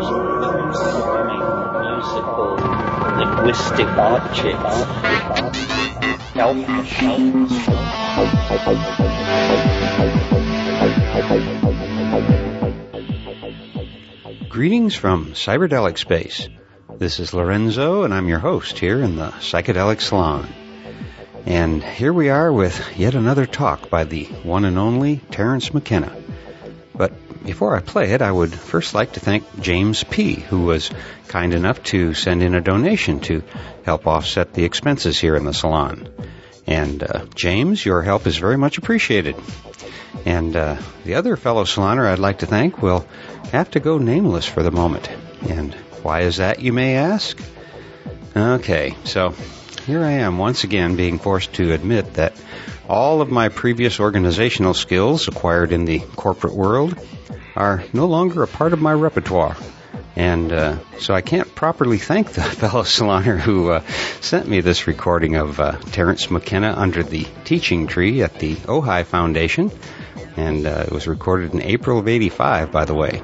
musical linguistic. Greetings from Cyberdelic Space. This is Lorenzo, and I'm your host here in the Psychedelic Salon. And here we are with yet another talk by the one and only Terence McKenna. Before I play it, I would first like to thank James P., who was kind enough to send in a donation to help offset the expenses here in the salon. And uh, James, your help is very much appreciated. And uh, the other fellow saloner I'd like to thank will have to go nameless for the moment. And why is that, you may ask? Okay, so here I am once again being forced to admit that all of my previous organizational skills acquired in the corporate world are no longer a part of my repertoire. And uh, so I can't properly thank the fellow saloner who uh, sent me this recording of uh, Terence McKenna under the teaching tree at the Ojai Foundation. And uh, it was recorded in April of 85, by the way.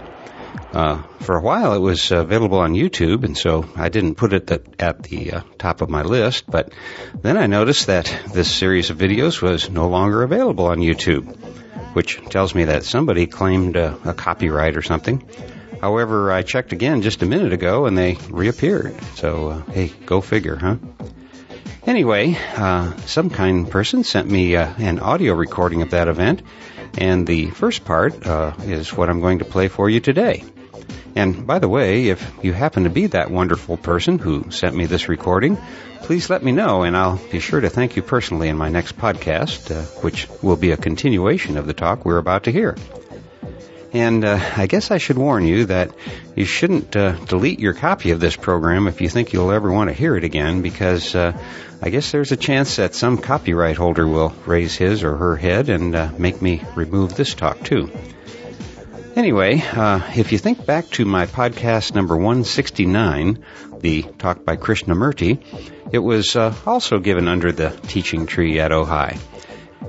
Uh, for a while, it was available on YouTube, and so I didn't put it at the uh, top of my list. But then I noticed that this series of videos was no longer available on YouTube, which tells me that somebody claimed uh, a copyright or something. However, I checked again just a minute ago, and they reappeared. So, uh, hey, go figure, huh? Anyway, uh, some kind person sent me an audio recording of that event, and the first part is what I'm going to play for you today. And by the way, if you happen to be that wonderful person who sent me this recording, please let me know and I'll be sure to thank you personally in my next podcast, uh, which will be a continuation of the talk we're about to hear. And uh, I guess I should warn you that you shouldn't uh, delete your copy of this program if you think you'll ever want to hear it again, because uh, I guess there's a chance that some copyright holder will raise his or her head and uh, make me remove this talk too. Anyway, uh, if you think back to my podcast number 169, the talk by Krishnamurti, it was uh, also given under the teaching tree at Ojai.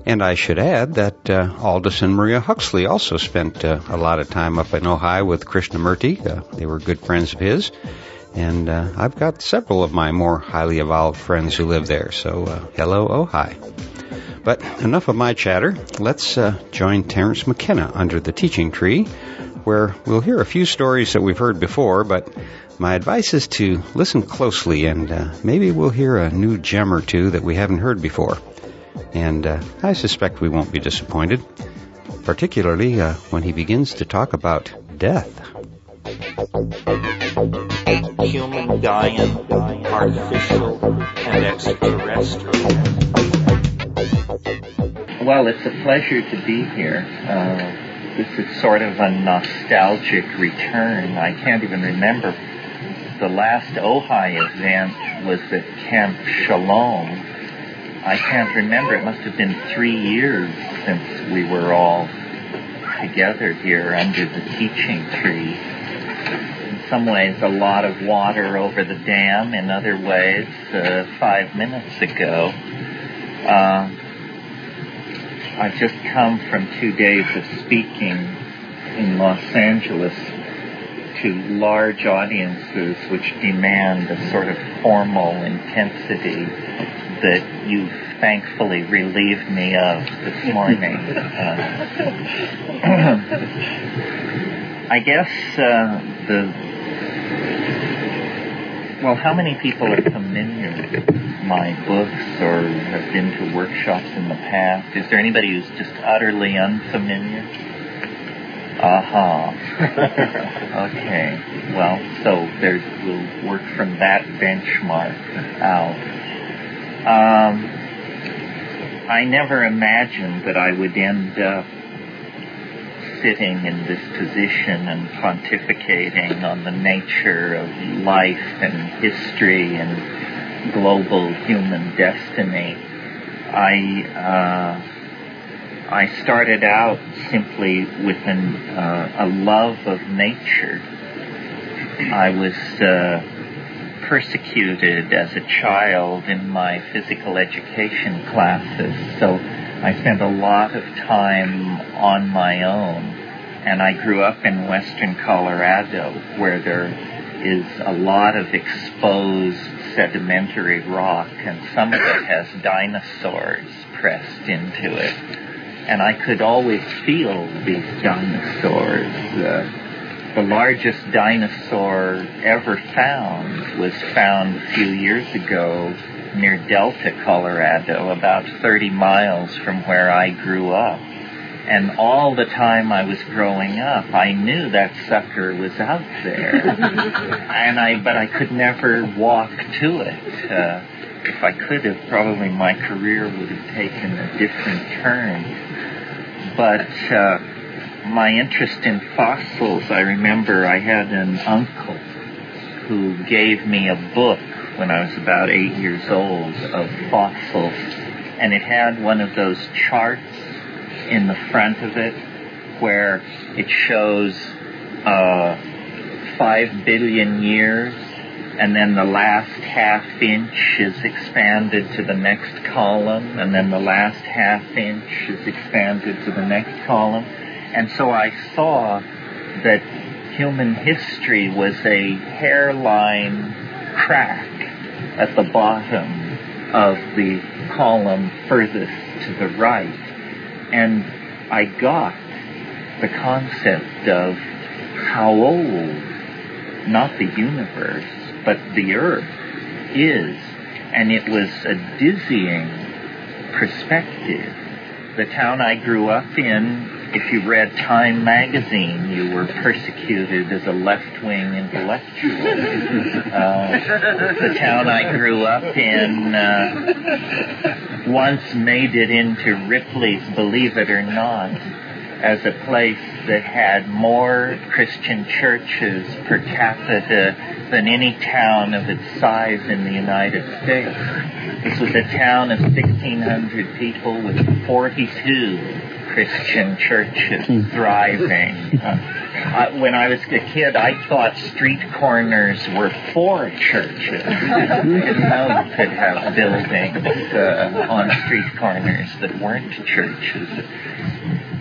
And I should add that uh, Aldous and Maria Huxley also spent uh, a lot of time up in Ojai with Krishnamurti. Uh, they were good friends of his. And uh, I've got several of my more highly evolved friends who live there. So, uh, hello, Ojai. But enough of my chatter. Let's uh, join Terence McKenna under the teaching tree, where we'll hear a few stories that we've heard before, but my advice is to listen closely and uh, maybe we'll hear a new gem or two that we haven't heard before. And uh, I suspect we won't be disappointed, particularly uh, when he begins to talk about death. Human, dying, artificial, and extraterrestrial. Well, it's a pleasure to be here. Uh, this is sort of a nostalgic return. I can't even remember. The last Ojai event was at Camp Shalom. I can't remember. It must have been three years since we were all together here under the teaching tree. In some ways, a lot of water over the dam. In other ways, uh, five minutes ago. Uh, I've just come from two days of speaking in Los Angeles to large audiences which demand a sort of formal intensity that you thankfully relieved me of this morning. Uh, I guess uh, the well, how many people are familiar with my books or have been to workshops in the past? Is there anybody who's just utterly unfamiliar? Aha. Uh-huh. okay. Well, so there's we'll work from that benchmark out. Um, I never imagined that I would end up sitting in this position and pontificating on the nature of life and history and global human destiny. I uh, I started out simply with an, uh, a love of nature. I was uh, persecuted as a child in my physical education classes, so I spent a lot of time on my own and I grew up in western Colorado where there is a lot of exposed sedimentary rock and some of it has dinosaurs pressed into it. And I could always feel these dinosaurs. Uh, the largest dinosaur ever found was found a few years ago near Delta, Colorado, about 30 miles from where I grew up. And all the time I was growing up, I knew that sucker was out there. and I, but I could never walk to it. Uh, if I could have, probably my career would have taken a different turn. But, uh, my interest in fossils, I remember I had an uncle who gave me a book when I was about eight years old of fossils, and it had one of those charts in the front of it where it shows uh, five billion years, and then the last half inch is expanded to the next column, and then the last half inch is expanded to the next column. And so I saw that human history was a hairline crack at the bottom of the column furthest to the right. And I got the concept of how old, not the universe, but the earth is. And it was a dizzying perspective. The town I grew up in if you read Time magazine, you were persecuted as a left-wing intellectual. Uh, the town I grew up in uh, once made it into Ripley's Believe It or Not as a place that had more Christian churches per capita than any town of its size in the United States. This was a town of 1,600 people with 42 Christian churches hmm. thriving. Uh, when I was a kid, I thought street corners were for churches. I didn't know you could have buildings uh, on street corners that weren't churches.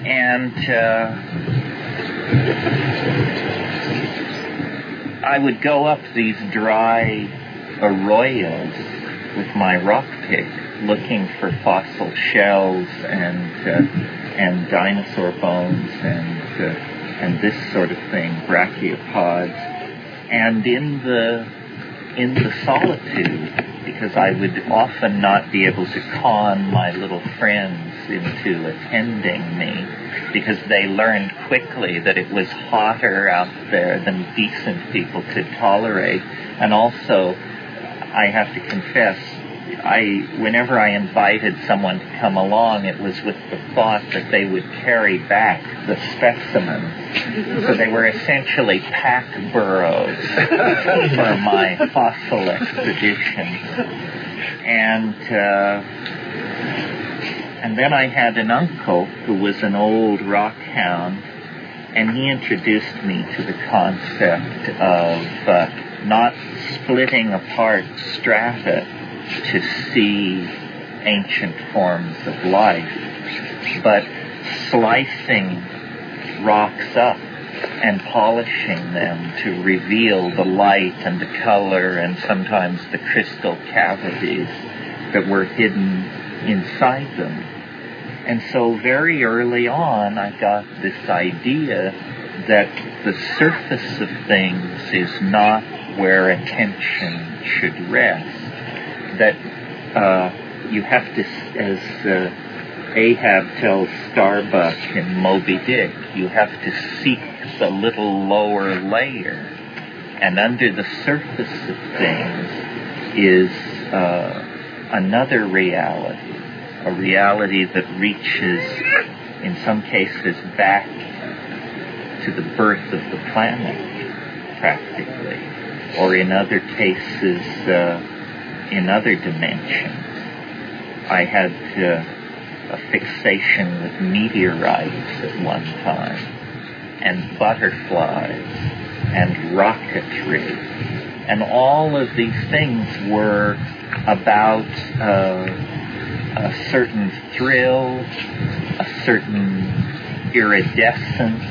And uh, I would go up these dry arroyos with my rock pick looking for fossil shells and uh, and dinosaur bones and uh, and this sort of thing, brachiopods, and in the in the solitude, because I would often not be able to con my little friends into attending me, because they learned quickly that it was hotter out there than decent people could tolerate, and also I have to confess I, whenever I invited someone to come along, it was with the thought that they would carry back the specimens. So they were essentially pack burros for my fossil expedition. And, uh, and then I had an uncle who was an old rock hound, and he introduced me to the concept of uh, not splitting apart strata to see ancient forms of life, but slicing rocks up and polishing them to reveal the light and the color and sometimes the crystal cavities that were hidden inside them. And so very early on I got this idea that the surface of things is not where attention should rest that uh, you have to, as uh, Ahab tells Starbuck in Moby Dick, you have to seek the little lower layer. And under the surface of things is uh, another reality, a reality that reaches, in some cases, back to the birth of the planet, practically, or in other cases, uh, in other dimensions. I had uh, a fixation with meteorites at one time, and butterflies, and rocketry, and all of these things were about uh, a certain thrill, a certain iridescence,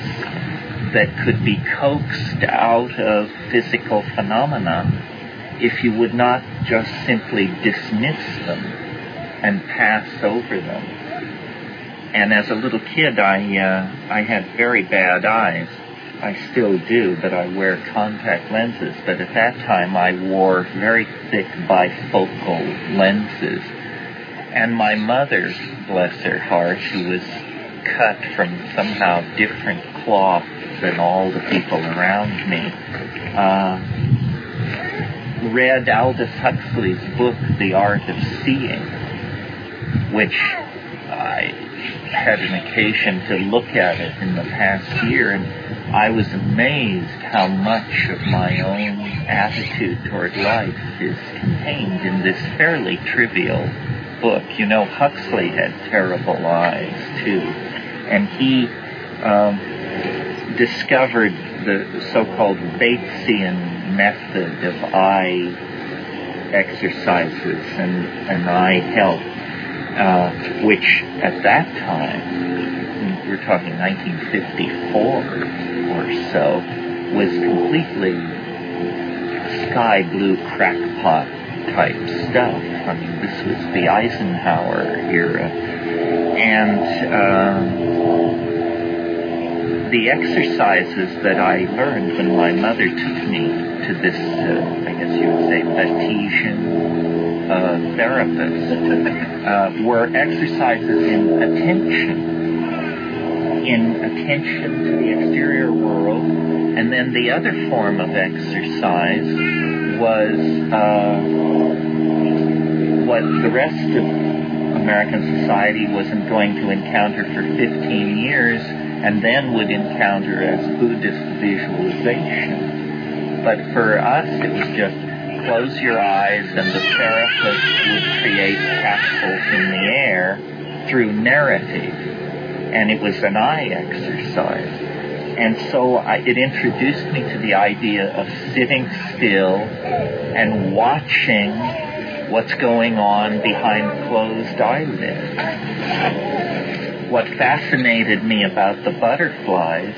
that could be coaxed out of physical phenomena if you would not just simply dismiss them and pass over them. And as a little kid, I uh, I had very bad eyes. I still do, but I wear contact lenses. But at that time, I wore very thick bifocal lenses. And my mother, bless her heart, who was cut from somehow different cloth than all the people around me, uh, read Aldous Huxley's book, The Art of Seeing, which I had an occasion to look at it in the past year, and I was amazed how much of my own attitude toward life is contained in this fairly trivial book. You know, Huxley had terrible eyes too, and he um, discovered the so-called Batesian method of eye exercises and, and eye health, uh, which at that time, we're talking 1954 or so, was completely sky blue crackpot type stuff. I mean, this was the Eisenhower era. And uh, the exercises that I learned when my mother took me to this, uh, I guess you would say, Batesian uh, therapist, uh, were exercises in attention, in attention to the exterior world, and then the other form of exercise was uh, what the rest of American society wasn't going to encounter for 15 years and then would encounter as Buddhist visualization. But for us, it was just close your eyes and the therapist would create capsules in the air through narrative. And it was an eye exercise. And so I, it introduced me to the idea of sitting still and watching what's going on behind closed eyelids. What fascinated me about the butterflies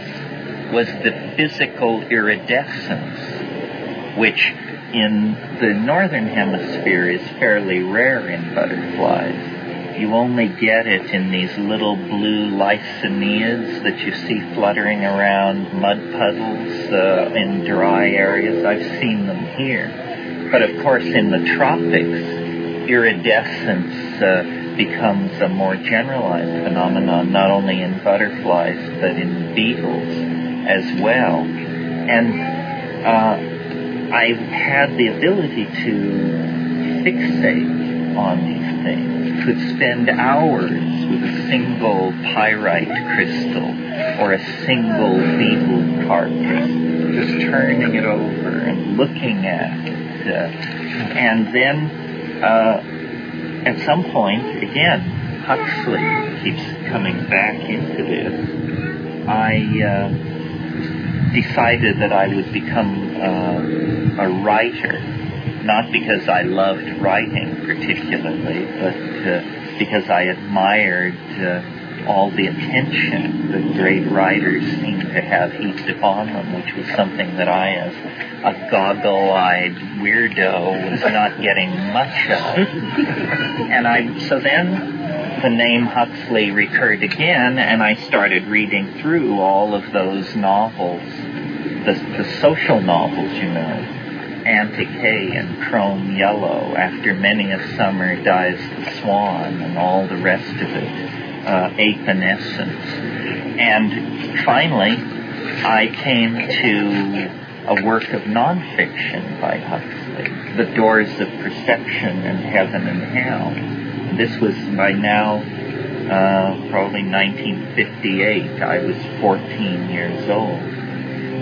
was the physical iridescence, which in the northern hemisphere is fairly rare in butterflies. You only get it in these little blue lysinias that you see fluttering around mud puddles uh, in dry areas. I've seen them here. But of course, in the tropics, iridescence uh, becomes a more generalized phenomenon, not only in butterflies, but in beetles as well. And uh, I had the ability to fixate on these things, could spend hours with a single pyrite crystal or a single beetle carcass, just turning it over and looking at it. And then uh, at some point, again, Huxley keeps coming back into this. I uh, decided that I would become uh, a writer, not because I loved writing particularly, but uh, because I admired uh, all the attention that great writers seem to have heaped upon them, which was something that I, as a goggle-eyed weirdo, was not getting much of. and I, so then the name Huxley recurred again, and I started reading through all of those novels, the, the social novels, you know, Antic Hay and Crome Yellow, After Many a Summer Dies the Swan, and all the rest of it, uh, Ape and Essence. And finally, I came to a work of nonfiction by Huxley, The Doors of Perception and Heaven and Hell. This was by now uh, probably 1958. I was 14 years old.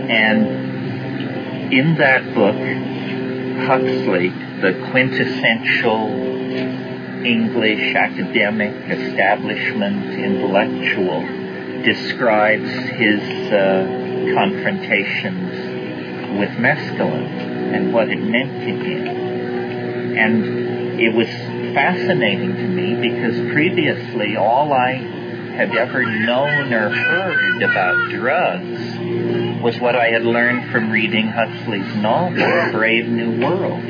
And in that book, Huxley, the quintessential English academic establishment intellectual, describes his uh, confrontations with mescaline and what it meant to him. And it was fascinating to me because previously all I had ever known or heard about drugs was what I had learned from reading Huxley's novel, Brave New World,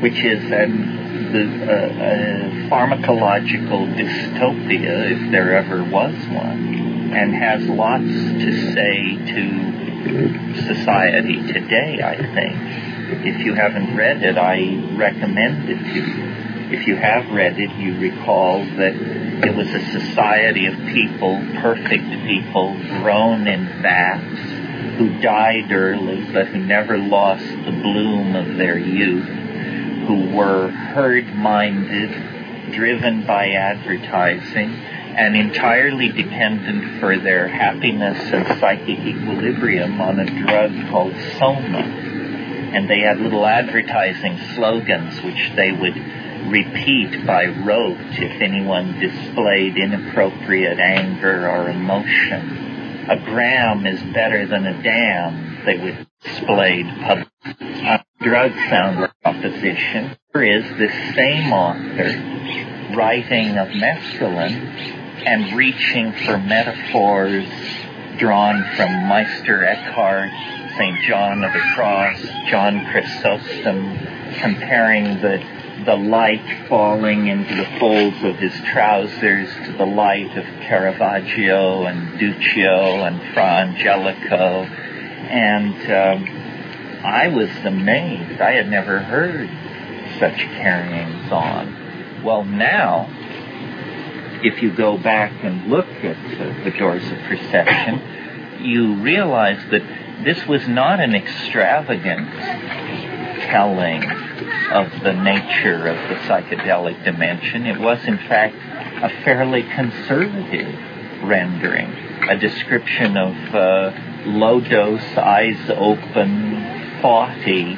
which is an, the, uh, a pharmacological dystopia, if there ever was one, and has lots to say to society today, I think. If you haven't read it, I recommend it to you if you have read it, you recall that it was a society of people, perfect people, grown in vats, who died early but who never lost the bloom of their youth, who were herd-minded, driven by advertising, and entirely dependent for their happiness and psychic equilibrium on a drug called soma. And they had little advertising slogans which they would repeat by rote if anyone displayed inappropriate anger or emotion. A gram is better than a damn, they would display publicly. Drug sound proposition. Here is this same author writing of mescaline and reaching for metaphors drawn from Meister Eckhart, St. John of the Cross, John Chrysostom, comparing the the light falling into the folds of his trousers to the light of Caravaggio and Duccio and Fra Angelico. And um, I was amazed. I had never heard such carryings on. Well, now, if you go back and look at uh, the doors of perception, you realize that this was not an extravagant telling of the nature of the psychedelic dimension. It was, in fact, a fairly conservative rendering, a description of uh, low dose, eyes open, thoughty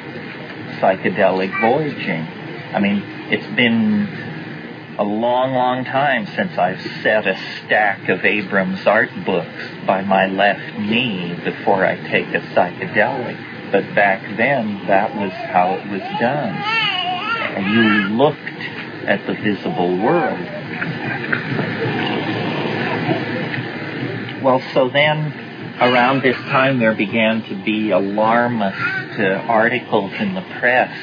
psychedelic voyaging. I mean, it's been a long, long time since I've set a stack of Abrams art books by my left knee before I take a psychedelic. But back then, that was how it was done. And you looked at the visible world. Well, so then, around this time, there began to be alarmist articles in the press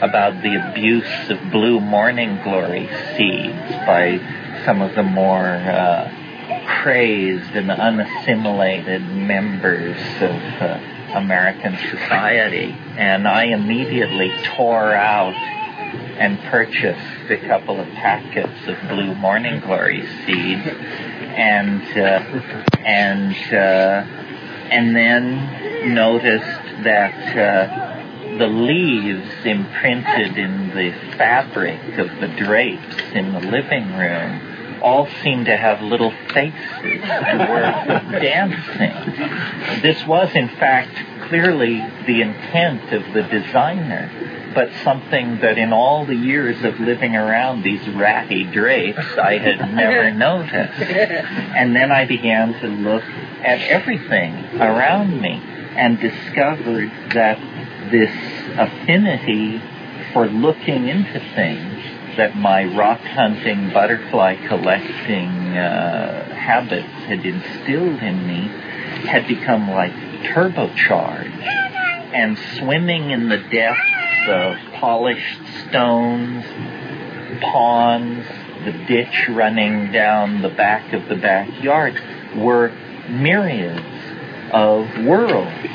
about the abuse of blue morning glory seeds by some of the more uh, crazed and unassimilated members of uh, American society. And I immediately tore out and purchased a couple of packets of blue morning glory seeds and uh, and uh, and then noticed that uh, the leaves imprinted in the fabric of the drapes in the living room all seemed to have little faces and were dancing. This was, in fact, clearly the intent of the designer, but something that in all the years of living around these ratty drapes I had never noticed. And then I began to look at everything around me and discovered that this affinity for looking into things that my rock hunting, butterfly collecting uh, habits had instilled in me had become like turbocharged. And swimming in the depths of polished stones, ponds, the ditch running down the back of the backyard were myriads of worlds.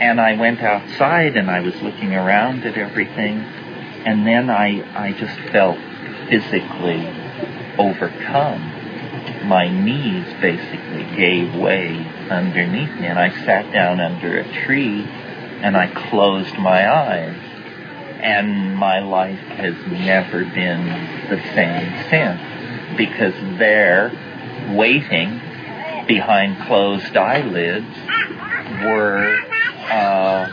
And I went outside and I was looking around at everything and then I, I just felt physically overcome. My knees basically gave way underneath me, and I sat down under a tree and I closed my eyes. And my life has never been the same since, because there, waiting behind closed eyelids, were, uh,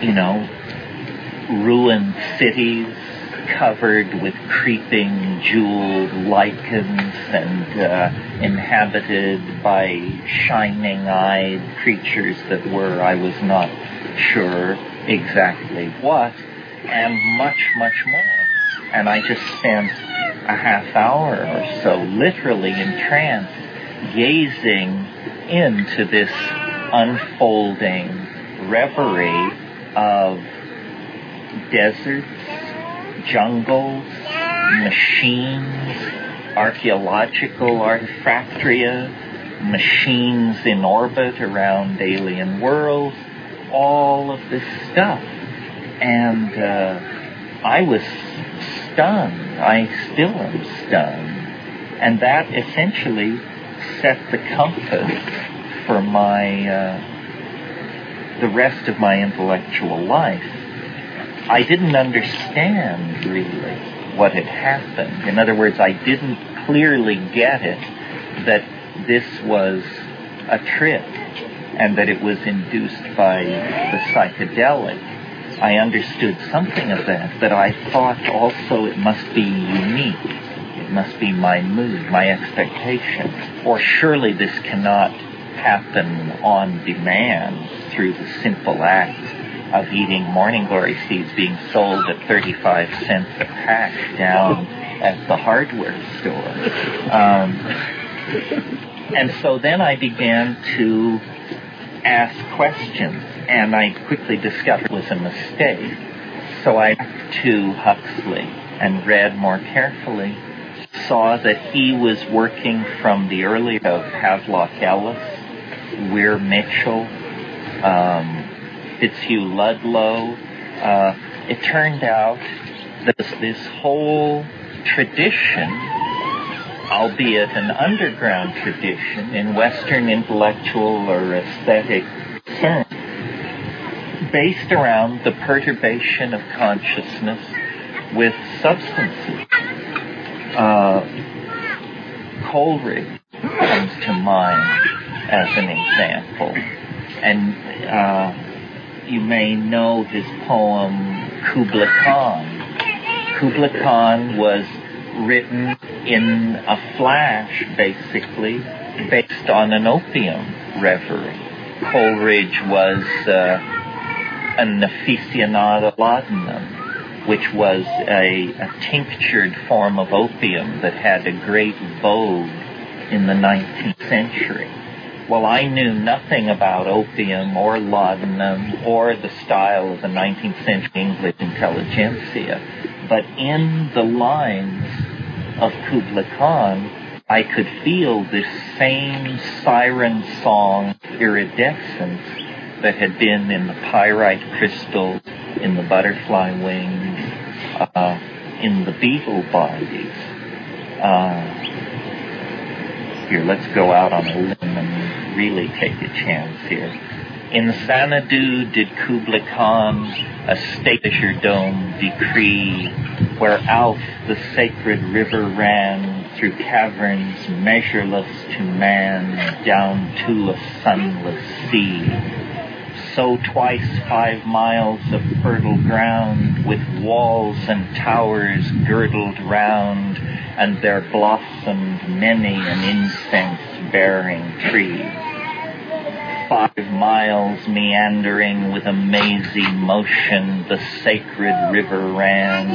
you know, ruined cities covered with creeping jeweled lichens and uh, inhabited by shining-eyed creatures that were, I was not sure exactly what, and much, much more. And I just spent, a half hour or so, literally entranced, gazing into this unfolding reverie of deserts, jungles, machines, archaeological artifactoria, machines in orbit around alien worlds, all of this stuff. And uh, I was stunned. I still am stunned. And that essentially set the compass for my uh, the rest of my intellectual life. I didn't understand really what had happened. In other words, I didn't clearly get it that this was a trip and that it was induced by the psychedelic. I understood something of that, but I thought also it must be unique. It must be my mood, my expectation. Or surely this cannot happen on demand through the simple act of eating morning glory seeds being sold at 35 cents a pack down at the hardware store. Um, and so then I began to ask questions, and I quickly discovered it was a mistake. So I went to Huxley and read more carefully, saw that he was working from the early of Havelock Ellis, Weir Mitchell, um, Fitzhugh Ludlow. Uh, it turned out that this whole tradition, albeit an underground tradition in Western intellectual or aesthetic terms, based around the perturbation of consciousness with substances. Uh, Coleridge comes to mind as an example. And uh, you may know his poem Kubla Khan. Kubla Khan was written in a flash, basically, based on an opium reverie. Coleridge was uh, an aficionado laudanum, which was a, a tinctured form of opium that had a great vogue in the 19th century. Well, I knew nothing about opium or laudanum or the style of the 19th century English intelligentsia, but in the lines of Kubla Khan, I could feel this same siren song iridescence that had been in the pyrite crystals, in the butterfly wings, uh, in the beetle bodies. Uh, here, let's go out on a limb and really take a chance here. In Xanadu did Kubla Khan a statelier dome decree, where out the sacred river ran through caverns measureless to man down to a sunless sea. So twice five miles of fertile ground with walls and towers girdled round, and there blossomed many an incense bearing tree five miles meandering with a mazy motion, the sacred river ran.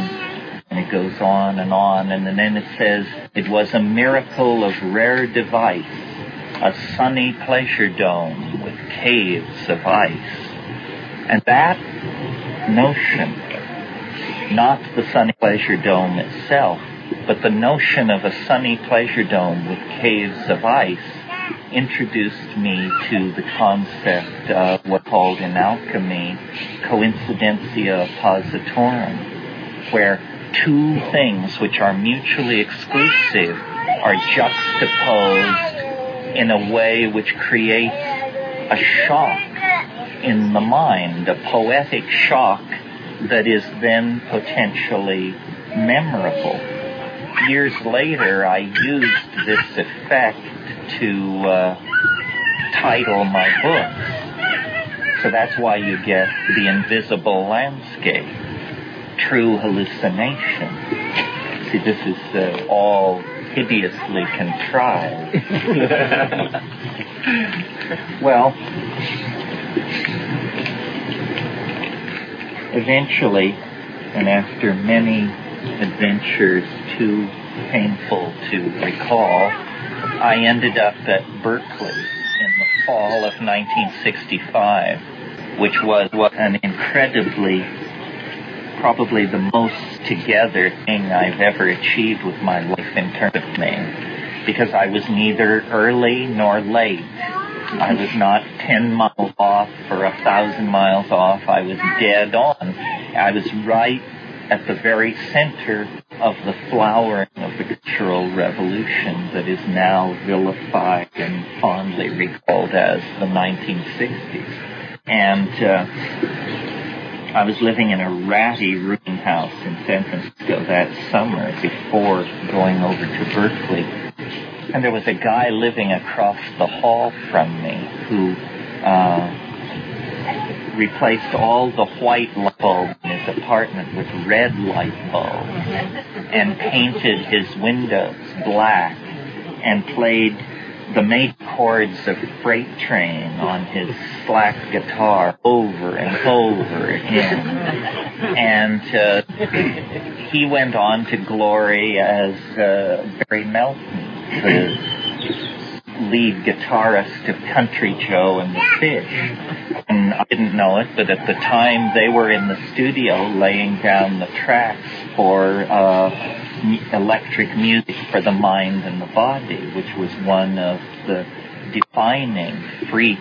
And it goes on and on, and then it says, it was a miracle of rare device, a sunny pleasure dome with caves of ice. And that notion, not the sunny pleasure dome itself, but the notion of a sunny pleasure dome with caves of ice introduced me to the concept of what's called in alchemy coincidentia oppositorum, where two things which are mutually exclusive are juxtaposed in a way which creates a shock in the mind, a poetic shock that is then potentially memorable. Years later, I used this effect to uh, title my book. So that's why you get The Invisible Landscape, True Hallucination. See, this is uh, all hideously contrived. well, eventually, and after many adventures too painful to recall. I ended up at Berkeley in the fall of 1965, which was what an incredibly, probably the most together thing I've ever achieved with my life in terms of me, because I was neither early nor late. I was not 10 miles off or a thousand miles off. I was dead on. I was right at the very center of the flowering of the cultural revolution that is now vilified and fondly recalled as the 1960s. And uh, I was living in a ratty rooming house in San Francisco that summer before going over to Berkeley. And there was a guy living across the hall from me who uh, replaced all the white light bulbs in his apartment with red light bulbs and painted his windows black and played the major chords of Freight Train on his slack guitar over and over again. And uh, he went on to glory as uh, Barry Melton, the lead guitarist of Country Joe and the Fish. And I didn't know it, but at the time they were in the studio laying down the tracks for uh, electric music for the mind and the body, which was one of the defining freak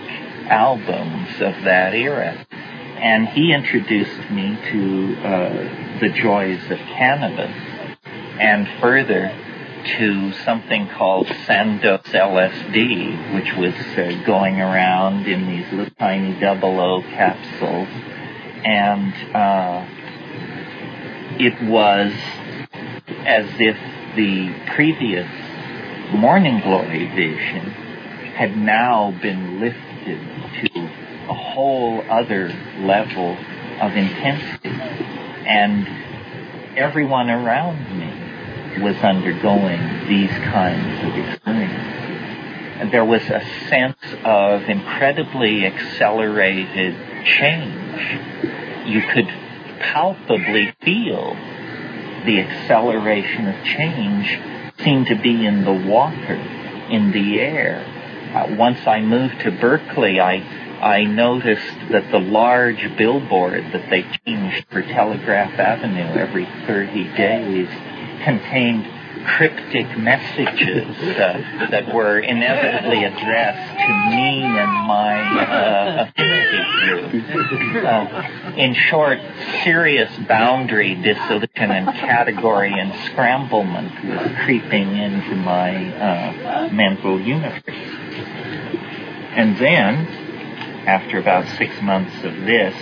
albums of that era. And he introduced me to uh, the joys of cannabis and further to something called Sandoz LSD, which was uh, going around in these little tiny double O capsules. And uh, it was as if the previous morning glory vision had now been lifted to a whole other level of intensity. And everyone around me was undergoing these kinds of experiences. And there was a sense of incredibly accelerated change. You could palpably feel the acceleration of change seemed to be in the water, in the air. Uh, once I moved to Berkeley, I I noticed that the large billboard that they changed for Telegraph Avenue every 30 days contained cryptic messages uh, that were inevitably addressed to me and my uh, affinity group. Uh, in short, serious boundary dissolution and category and scramblement was creeping into my uh, mental universe. And then, after about six months of this,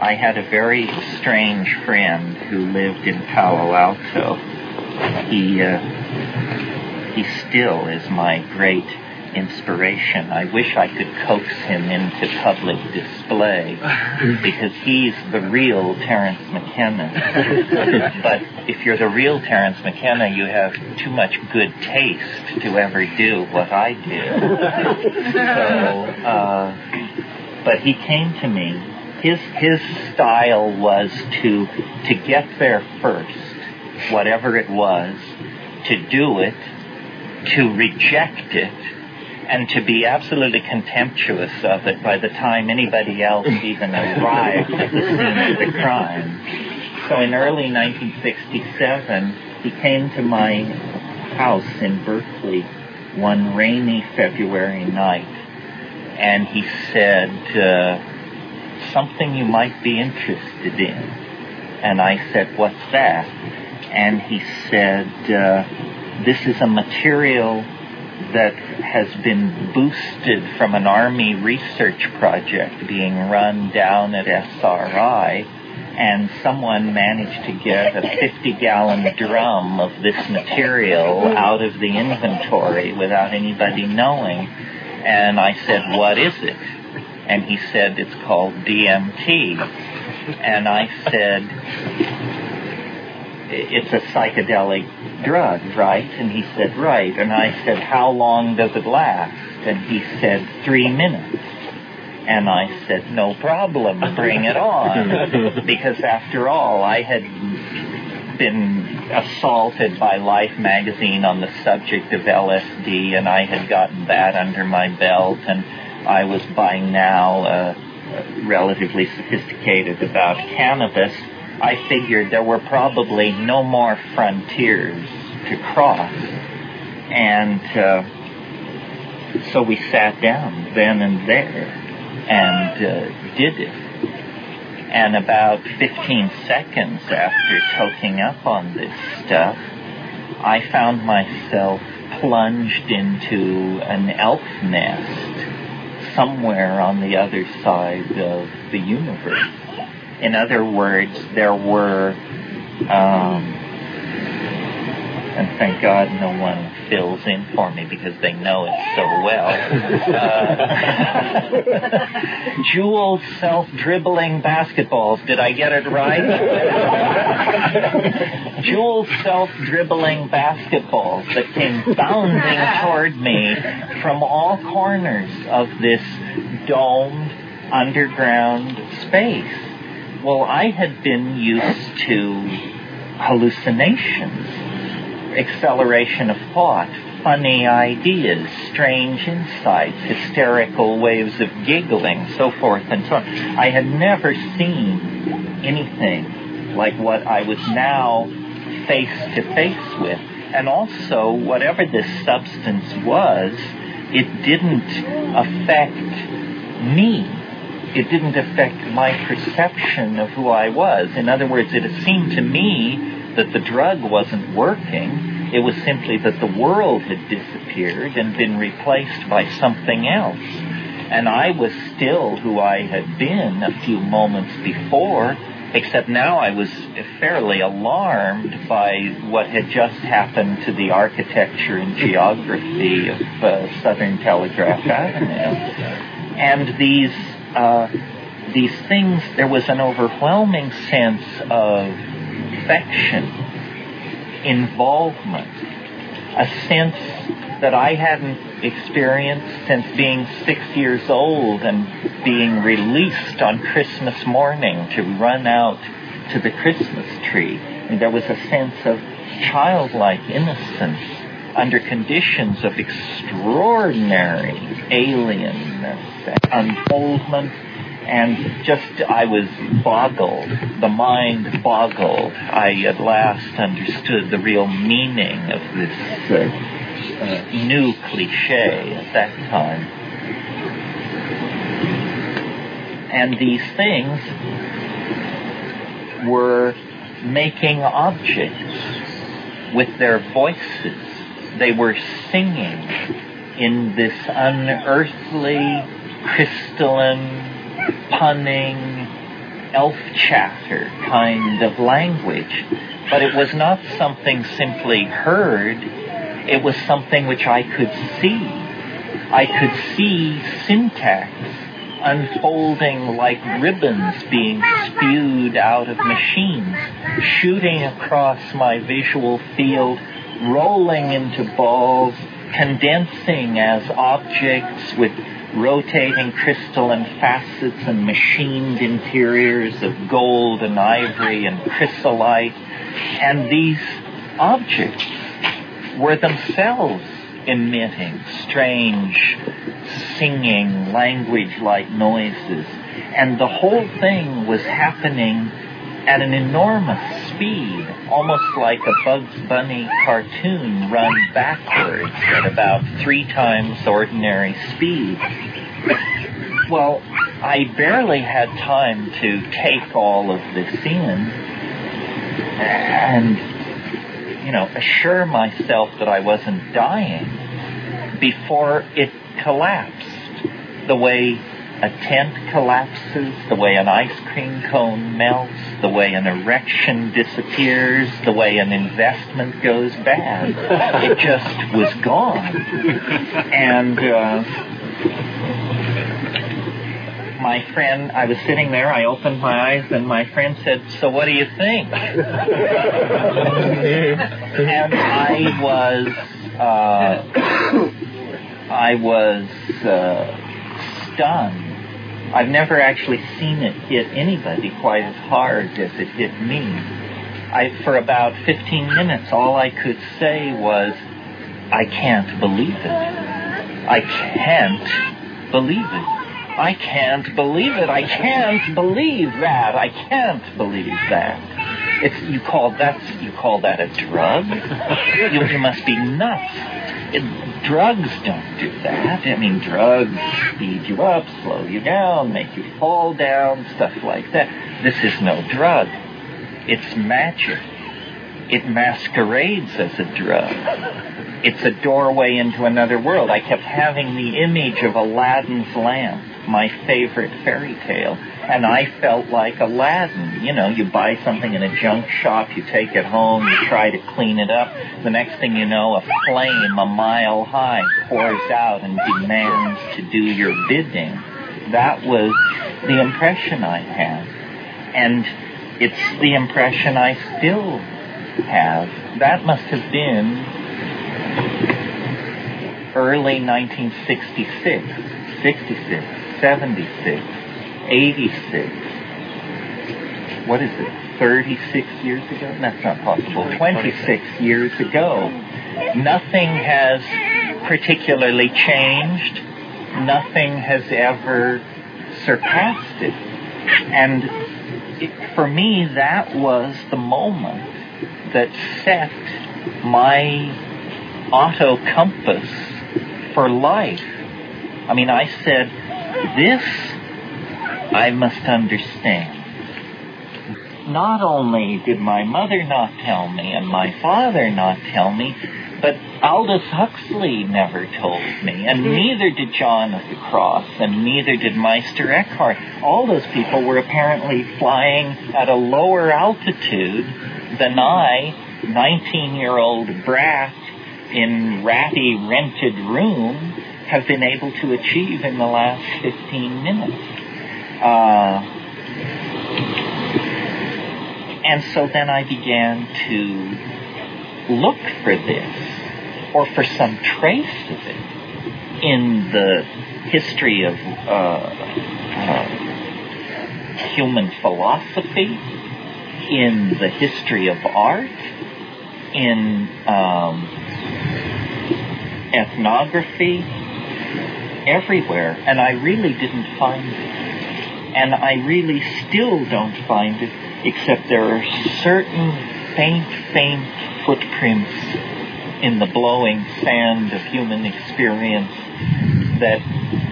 I had a very strange friend who lived in Palo Alto he uh, he still is my great inspiration. I wish I could coax him into public display because he's the real Terence McKenna. but if you're the real Terence McKenna, you have too much good taste to ever do what I do. so, uh, but he came to me. His his style was to to get there first whatever it was, to do it, to reject it, and to be absolutely contemptuous of it by the time anybody else even arrived at the scene of the crime. So in early 1967, he came to my house in Berkeley one rainy February night, and he said, uh, something you might be interested in. And I said, what's that? And he said, uh, this is a material that has been boosted from an Army research project being run down at SRI, and someone managed to get a 50 gallon drum of this material out of the inventory without anybody knowing. And I said, what is it? And he said, it's called DMT. And I said, it's a psychedelic drug, right? And he said, right. And I said, how long does it last? And he said, three minutes. And I said, no problem, bring it on. because after all, I had been assaulted by Life magazine on the subject of LSD, and I had gotten that under my belt, and I was by now uh, relatively sophisticated about cannabis. I figured there were probably no more frontiers to cross, and uh, so we sat down then and there and uh, did it and about 15 seconds after toking up on this stuff, I found myself plunged into an elf nest somewhere on the other side of the universe. In other words, there were, um, and thank God no one fills in for me because they know it so well. Uh, jeweled self-dribbling basketballs. Did I get it right? Jewel self-dribbling basketballs that came bounding toward me from all corners of this domed underground space. Well, I had been used to hallucinations acceleration of thought, funny ideas, strange insights, hysterical waves of giggling, so forth and so on. I had never seen anything like what I was now face to face with. And also, whatever this substance was, it didn't affect me. It didn't affect my perception of who I was. In other words, it seemed to me that the drug wasn't working. It was simply that the world had disappeared and been replaced by something else. And I was still who I had been a few moments before, except now I was fairly alarmed by what had just happened to the architecture and geography of uh, Southern Telegraph Avenue. And these, uh, these things, there was an overwhelming sense of affection, involvement, a sense that I hadn't experienced since being six years old and being released on Christmas morning to run out to the Christmas tree. And there was a sense of childlike innocence under conditions of extraordinary alienness and unfoldment and just I was boggled, the mind boggled. I at last understood the real meaning of this uh, new cliche at that time. And these things were making objects with their voices. They were singing in this unearthly, crystalline, punning, elf chatter kind of language. But it was not something simply heard, it was something which I could see. I could see syntax unfolding like ribbons being spewed out of machines, shooting across my visual field, rolling into balls, condensing as objects with rotating crystalline facets and machined interiors of gold and ivory and chrysolite. And these objects were themselves emitting strange, singing, language-like noises. And the whole thing was happening at an enormous speed, almost like a Bugs Bunny cartoon run backwards at about three times ordinary speed. Well, I barely had time to take all of this in and, you know, assure myself that I wasn't dying before it collapsed the way a tent collapses, the way an ice cream cone melts, the way an erection disappears, the way an investment goes bad. It just was gone. And uh, my friend, I was sitting there, I opened my eyes, and my friend said, So what do you think? and I was, uh, I was uh, stunned I've never actually seen it hit anybody quite as hard as it hit me. I, for about 15 minutes, all I could say was, I can't believe it. I can't believe it. I can't believe it. I can't believe that. I can't believe that. It's you call that you call that a drug? you, you must be nuts. It, drugs don't do that. I mean, drugs speed you up, slow you down, make you fall down, stuff like that. This is no drug. It's magic. It masquerades as a drug. It's a doorway into another world. I kept having the image of Aladdin's lamp my favorite fairy tale. And I felt like Aladdin. You know, you buy something in a junk shop, you take it home, you try to clean it up. The next thing you know, a flame a mile high pours out and demands to do your bidding. That was the impression I had. And it's the impression I still have. That must have been early 1966, 66. 76, 86, what is it, 36 years ago? That's not possible. 26 years ago. Nothing has particularly changed. Nothing has ever surpassed it. And it, for me, that was the moment that set my auto compass for life. I mean, I said, this I must understand. Not only did my mother not tell me and my father not tell me, but Aldous Huxley never told me, and hmm. neither did John of the Cross, and neither did Meister Eckhart. All those people were apparently flying at a lower altitude than I, 19 year old brat in ratty rented room, have been able to achieve in the last 15 minutes. Uh, and so then I began to look for this, or for some trace of it, in the history of uh, uh, human philosophy, in the history of art, in um, ethnography, everywhere, and I really didn't find it. And I really still don't find it, except there are certain faint, faint footprints in the blowing sand of human experience that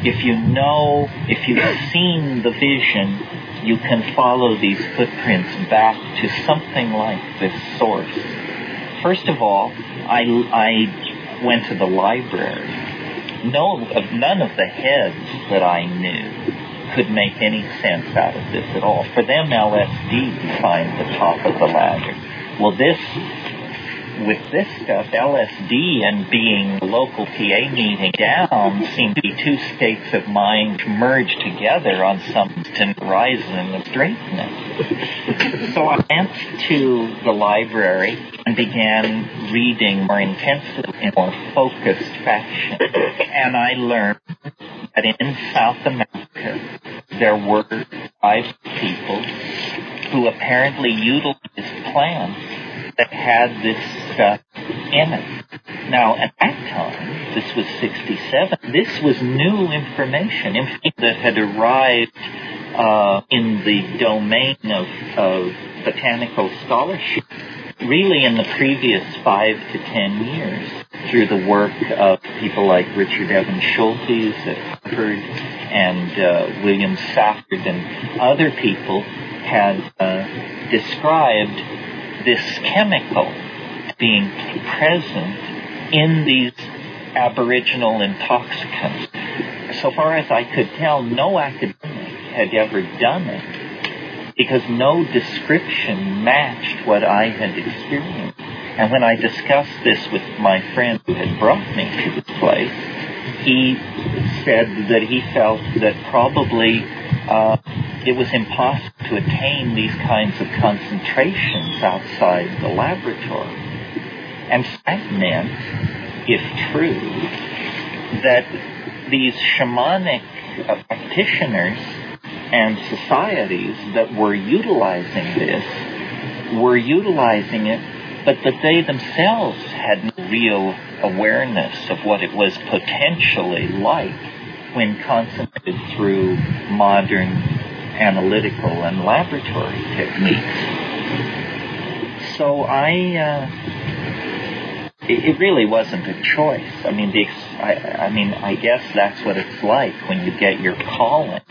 if you know, if you've seen the vision, you can follow these footprints back to something like this source. First of all, I, I went to the library no, none of the heads that I knew could make any sense out of this at all. For them, LSD defined the top of the ladder. Well, this, with this stuff, LSD and being local PA meeting down seem to be two states of mind merged together on some horizon of straightness. so I went to the library and began reading more intensely in more focused fashion. And I learned that in South America there were five people who apparently utilized plants that had this stuff in it. Now, at that time, this was 67, this was new information, information that had arrived uh, in the domain of, of botanical scholarship really in the previous five to ten years through the work of people like Richard Evans Schultes at Harvard and uh, William Safford and other people had uh, described this chemical being present in these aboriginal intoxicants. So far as I could tell, no academic had ever done it because no description matched what I had experienced. And when I discussed this with my friend who had brought me to this place, he said that he felt that probably uh, it was impossible to attain these kinds of concentrations outside the laboratory. And that meant, if true, that these shamanic uh, practitioners and societies that were utilizing this were utilizing it, but that they themselves had no real awareness of what it was potentially like when consummated through modern analytical and laboratory techniques. So I, uh, it, it really wasn't a choice. I mean, the, I, I mean, I guess that's what it's like when you get your calling.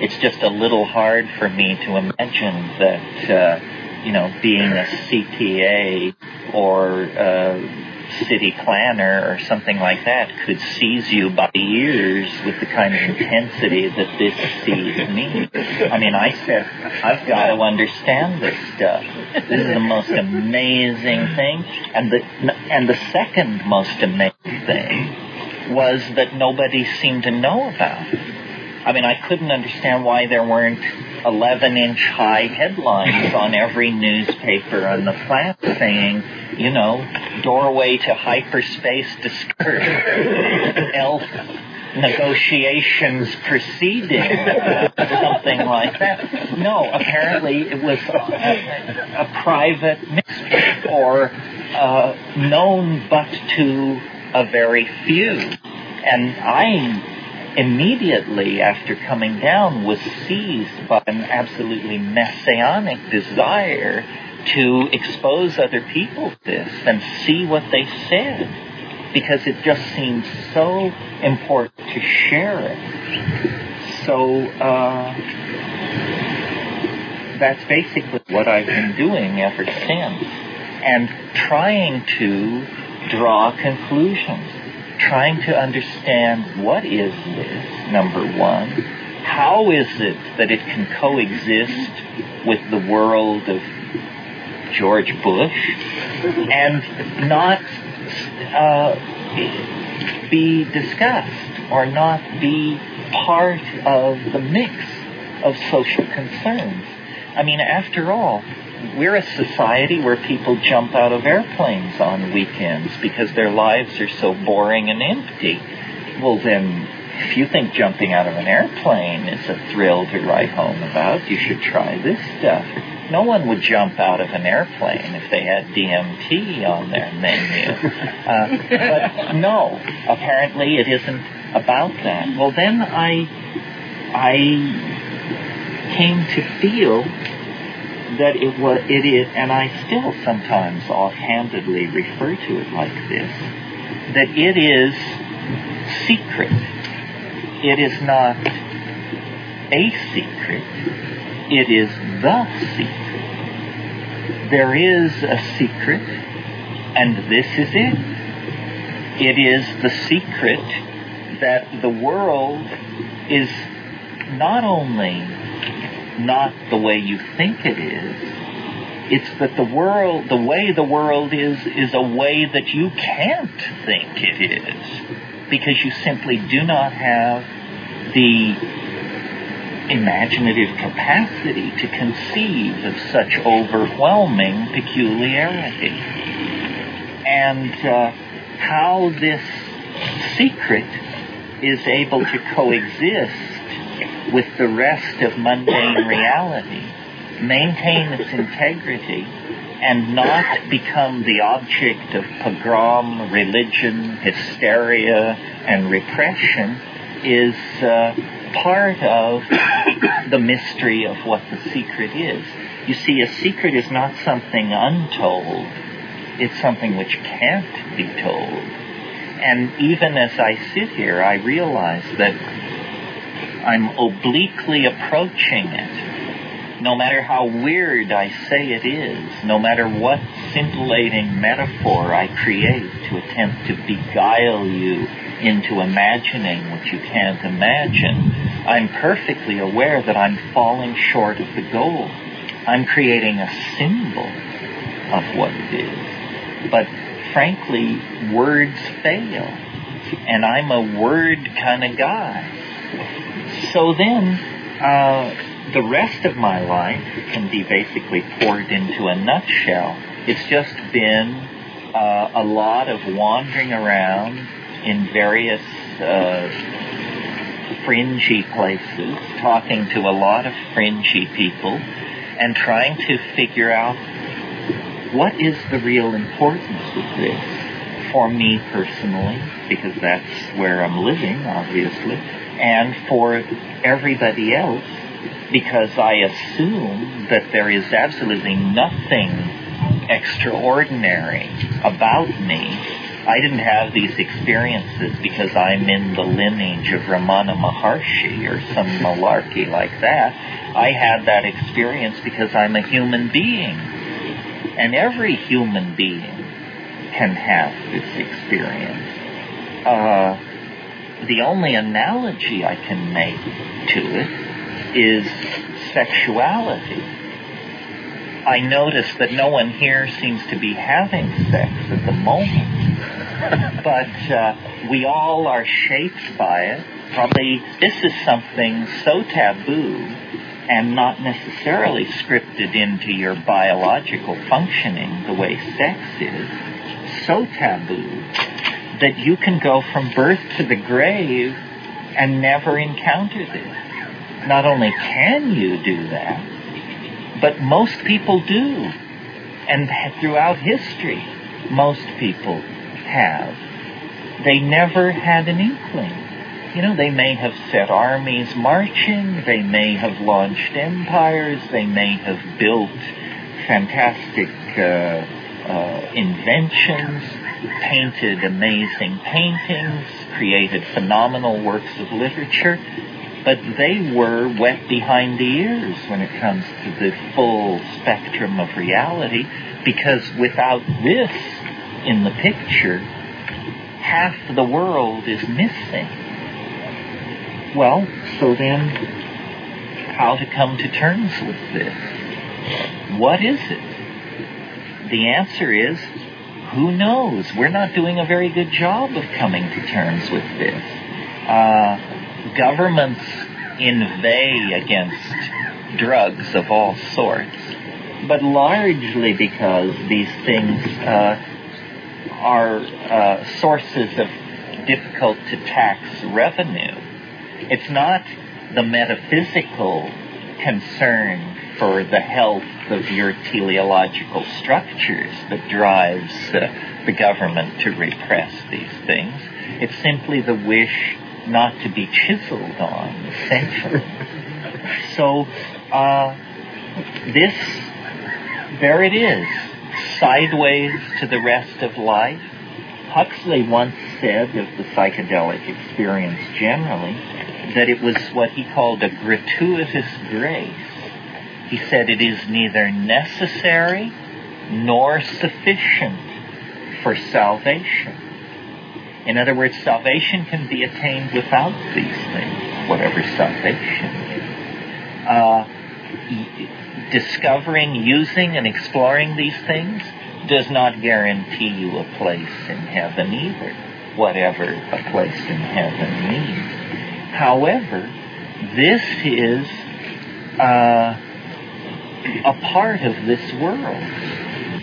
It's just a little hard for me to imagine that, uh, you know, being a CPA or uh, city planner or something like that could seize you by the ears with the kind of intensity that this sees me. I mean, I said, I've got to understand this stuff. This is the most amazing thing. And the, and the second most amazing thing was that nobody seemed to know about. I mean, I couldn't understand why there weren't 11 inch high headlines on every newspaper on the planet saying, you know, doorway to hyperspace discouraged, elf negotiations proceeding, something like that. No, apparently it was a, a private mystery or uh, known but to a very few. And I immediately after coming down was seized by an absolutely messianic desire to expose other people to this and see what they said because it just seemed so important to share it. So uh, that's basically what I've been doing ever since and trying to draw conclusions trying to understand what is this, number one. How is it that it can coexist with the world of George Bush and not uh, be discussed or not be part of the mix of social concerns? I mean, after all, we're a society where people jump out of airplanes on weekends because their lives are so boring and empty. Well, then, if you think jumping out of an airplane is a thrill to write home about, you should try this stuff. No one would jump out of an airplane if they had DMT on their menu. Uh, but no, apparently it isn't about that. Well, then I, I came to feel that it was, it is, and I still sometimes offhandedly refer to it like this, that it is secret. It is not a secret. It is the secret. There is a secret, and this is it. It is the secret that the world is not only not the way you think it is. It's that the world, the way the world is, is a way that you can't think it is. Because you simply do not have the imaginative capacity to conceive of such overwhelming peculiarity. And uh, how this secret is able to coexist with the rest of mundane reality, maintain its integrity, and not become the object of pogrom, religion, hysteria, and repression is uh, part of the mystery of what the secret is. You see, a secret is not something untold. It's something which can't be told. And even as I sit here, I realize that I'm obliquely approaching it. No matter how weird I say it is, no matter what scintillating metaphor I create to attempt to beguile you into imagining what you can't imagine, I'm perfectly aware that I'm falling short of the goal. I'm creating a symbol of what it is. But frankly, words fail. And I'm a word kind of guy. So then, uh, the rest of my life can be basically poured into a nutshell. It's just been uh, a lot of wandering around in various uh, fringy places, talking to a lot of fringy people, and trying to figure out what is the real importance of this for me personally, because that's where I'm living, obviously, and for everybody else, because I assume that there is absolutely nothing extraordinary about me. I didn't have these experiences because I'm in the lineage of Ramana Maharshi or some malarkey like that. I had that experience because I'm a human being. And every human being can have this experience. Uh, the only analogy I can make to it is sexuality. I notice that no one here seems to be having sex at the moment, but uh, we all are shaped by it. Probably this is something so taboo and not necessarily scripted into your biological functioning the way sex is, so taboo that you can go from birth to the grave and never encounter this. Not only can you do that, but most people do. And throughout history, most people have. They never had an inkling. You know, they may have set armies marching, they may have launched empires, they may have built fantastic uh, uh, inventions, painted amazing paintings, created phenomenal works of literature, but they were wet behind the ears when it comes to the full spectrum of reality, because without this in the picture, half the world is missing. Well, so then, how to come to terms with this? What is it? The answer is who knows? We're not doing a very good job of coming to terms with this. Uh, governments inveigh against drugs of all sorts, but largely because these things uh, are uh, sources of difficult to tax revenue. It's not the metaphysical concern for the health of your teleological structures that drives uh, the government to repress these things. It's simply the wish not to be chiseled on, essentially. so, uh, this, there it is, sideways to the rest of life. Huxley once said of the psychedelic experience generally that it was what he called a gratuitous grace he said it is neither necessary nor sufficient for salvation. In other words, salvation can be attained without these things, whatever salvation is. Uh, discovering, using, and exploring these things does not guarantee you a place in heaven either, whatever a place in heaven means. However, this is uh, a part of this world.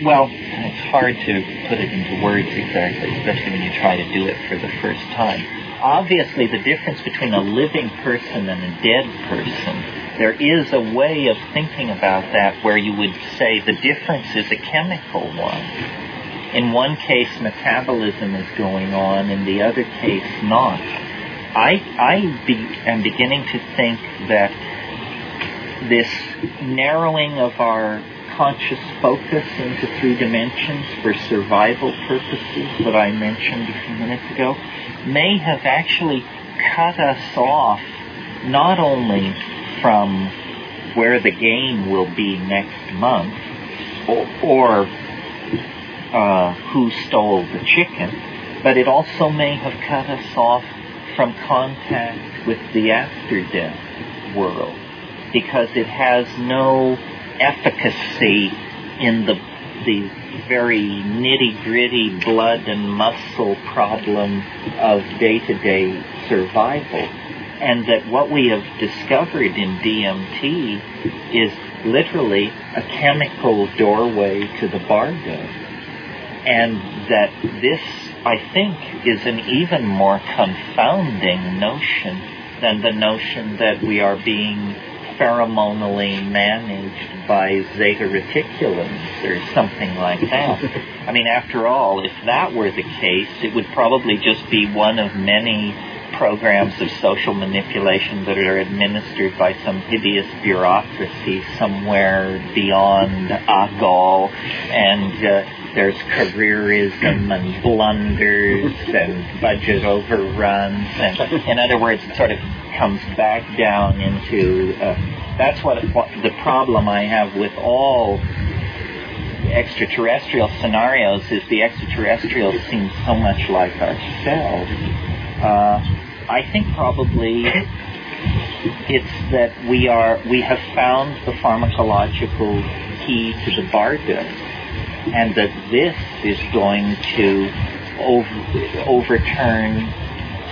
Well, it's hard to put it into words exactly, especially when you try to do it for the first time. Obviously, the difference between a living person and a dead person, there is a way of thinking about that where you would say the difference is a chemical one. In one case, metabolism is going on, in the other case, not. I, I be, am beginning to think that this narrowing of our conscious focus into three dimensions for survival purposes that I mentioned a few minutes ago may have actually cut us off not only from where the game will be next month or, or uh, who stole the chicken, but it also may have cut us off from contact with the after death world because it has no efficacy in the the very nitty gritty blood and muscle problem of day to day survival. And that what we have discovered in DMT is literally a chemical doorway to the bardo. And that this, I think, is an even more confounding notion than the notion that we are being pheromonally managed by zeta reticulans or something like that. I mean, after all, if that were the case, it would probably just be one of many programs of social manipulation that are administered by some hideous bureaucracy somewhere beyond Algol, and uh, there's careerism and blunders and budget overruns, and in other words, it sort of comes back down into. Uh, that's what the problem I have with all extraterrestrial scenarios is the extraterrestrials seem so much like ourselves. Uh, I think probably it's that we are we have found the pharmacological key to the bardo, and that this is going to over, overturn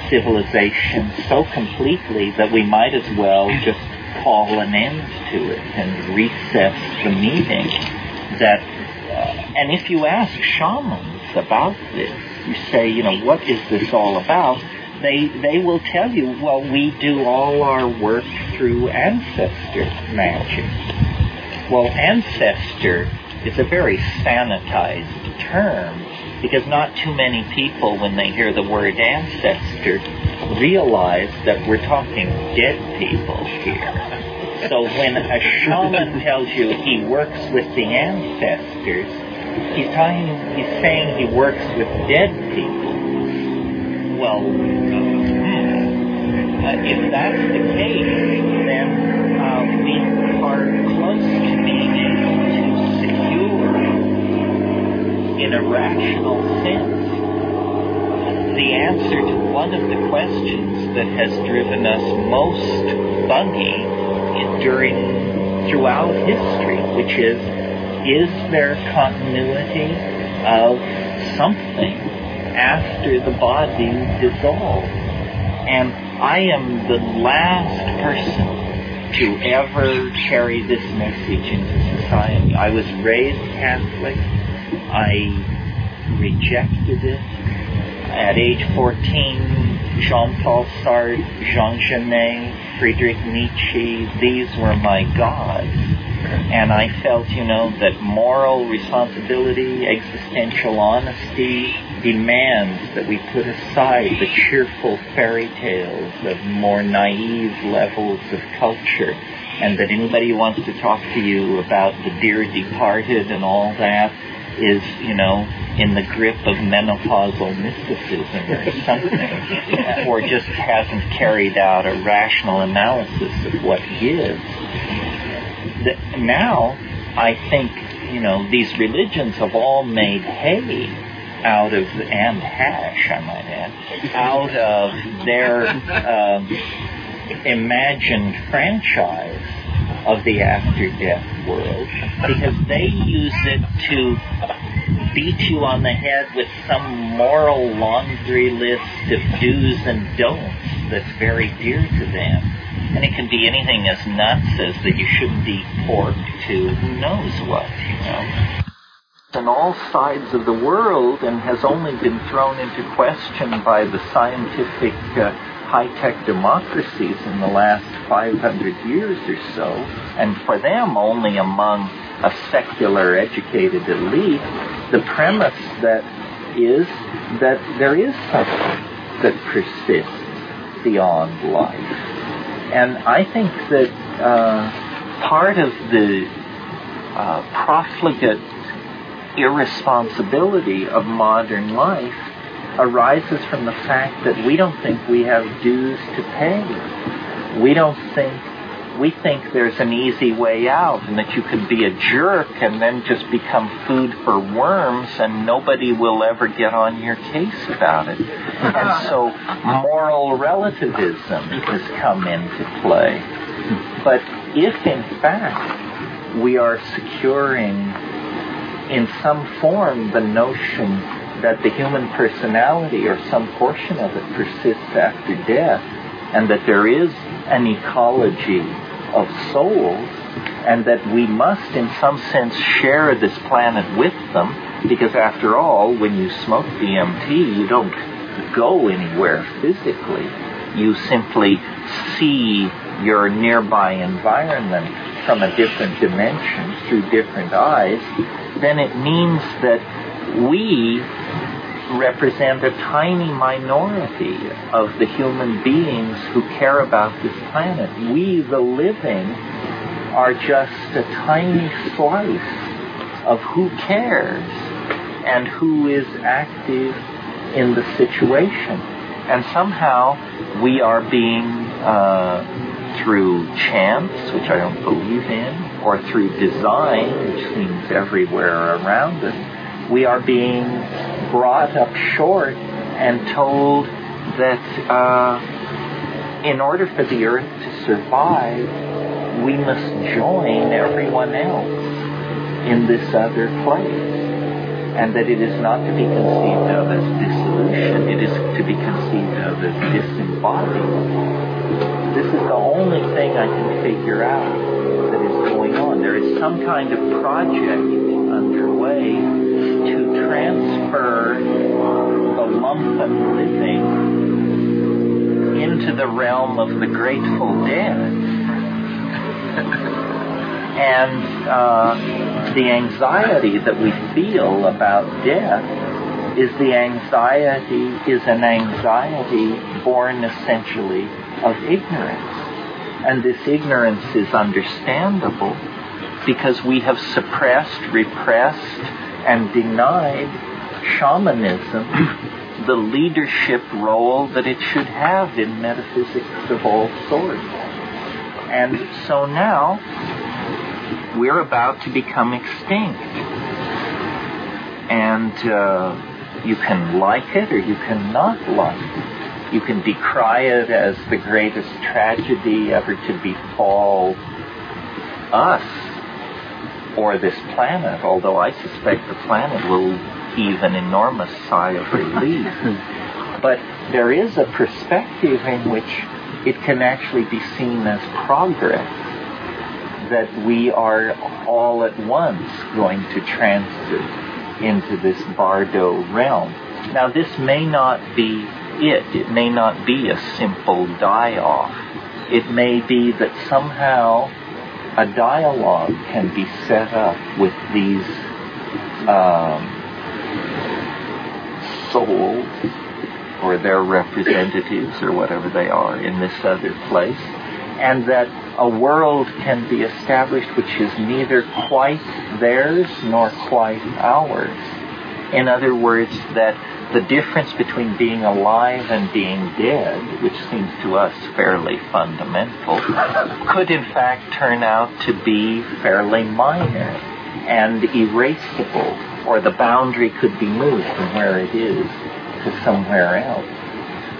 civilization so completely that we might as well just call an end to it and recess the meeting. That uh, and if you ask shamans about this, you say, you know, what is this all about? they they will tell you, well, we do all our work through ancestor magic. Well, ancestor is a very sanitized term because not too many people, when they hear the word ancestor, realize that we're talking dead people here. So when a shaman tells you he works with the ancestors, he's, telling, he's saying he works with dead people well, uh, if that's the case, then uh, we are close to being in a rational sense, the answer to one of the questions that has driven us most buggy during throughout history, which is, is there continuity of something after the body dissolves. And I am the last person to ever carry this message into society. I was raised Catholic. I rejected it. At age 14, Jean-Paul Sartre, Jean Genet, Friedrich Nietzsche, these were my gods and I felt, you know, that moral responsibility, existential honesty demands that we put aside the cheerful fairy tales of more naive levels of culture, and that anybody who wants to talk to you about the dear departed and all that is, you know, in the grip of menopausal mysticism or something, or just hasn't carried out a rational analysis of what gives now I think you know these religions have all made hay out of and hash, I might add, out of their um, imagined franchise of the after death world because they use it to beat you on the head with some moral laundry list of do's and don'ts that's very dear to them. And it can be anything as nuts as that you shouldn't eat pork to who knows what, you know. On all sides of the world and has only been thrown into question by the scientific uh, high-tech democracies in the last 500 years or so, and for them only among a secular educated elite, the premise that is that there is something that persists beyond life. And I think that uh, part of the uh, profligate irresponsibility of modern life arises from the fact that we don't think we have dues to pay. We don't think we think there's an easy way out and that you could be a jerk and then just become food for worms and nobody will ever get on your case about it. And so moral relativism has come into play. But if in fact we are securing in some form the notion that the human personality or some portion of it persists after death and that there is an ecology of souls and that we must in some sense share this planet with them because after all when you smoke DMT you don't go anywhere physically. You simply see your nearby environment from a different dimension through different eyes, then it means that we represent a tiny minority of the human beings who care about this planet. We, the living, are just a tiny slice of who cares and who is active in the situation. And somehow we are being, uh, through chance, which I don't believe in, or through design, which seems everywhere around us, we are being brought up short and told that uh, in order for the earth to survive, we must join everyone else in this other place. And that it is not to be conceived of as dissolution, it is to be conceived of as disembodied. This is the only thing I can figure out that is going on. There is some kind of project underway to transfer the lump of living into the realm of the grateful dead. and uh, the anxiety that we feel about death is the anxiety is an anxiety born essentially of ignorance. And this ignorance is understandable because we have suppressed, repressed, and denied shamanism the leadership role that it should have in metaphysics of all sorts. And so now we're about to become extinct. And uh, you can like it or you can not like it. You can decry it as the greatest tragedy ever to befall us or this planet, although I suspect the planet will heave an enormous sigh of relief. but there is a perspective in which it can actually be seen as progress that we are all at once going to transit into this Bardo realm. Now, this may not be it. It may not be a simple die off. It may be that somehow a dialogue can be set up with these um, souls or their representatives or whatever they are in this other place, and that a world can be established which is neither quite theirs nor quite ours. In other words, that the difference between being alive and being dead, which seems to us fairly fundamental, could in fact turn out to be fairly minor and erasable, or the boundary could be moved from where it is to somewhere else.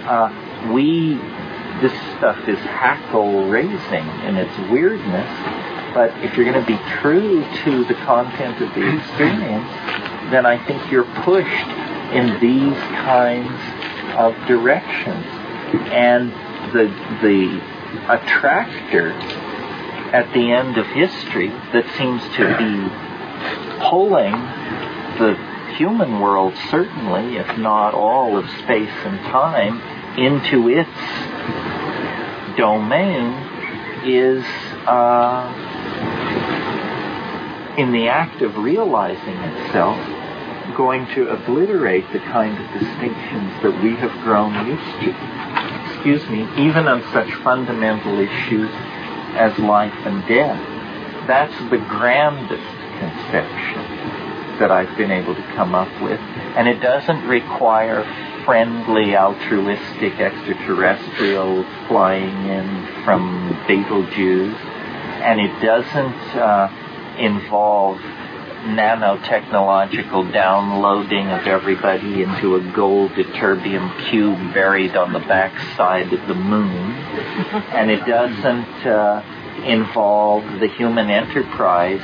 Uh, we, this stuff is hackle raising in its weirdness, but if you're going to be true to the content of the experience, then I think you're pushed in these kinds of directions. And the, the attractor at the end of history that seems to be pulling the human world, certainly, if not all of space and time, into its domain is uh, in the act of realizing itself going to obliterate the kind of distinctions that we have grown used to. Excuse me, even on such fundamental issues as life and death. That's the grandest conception that I've been able to come up with. And it doesn't require friendly, altruistic extraterrestrials flying in from Betelgeuse. And it doesn't uh, involve nanotechnological downloading of everybody into a gold ytterbium cube buried on the backside of the moon. and it doesn't uh, involve the human enterprise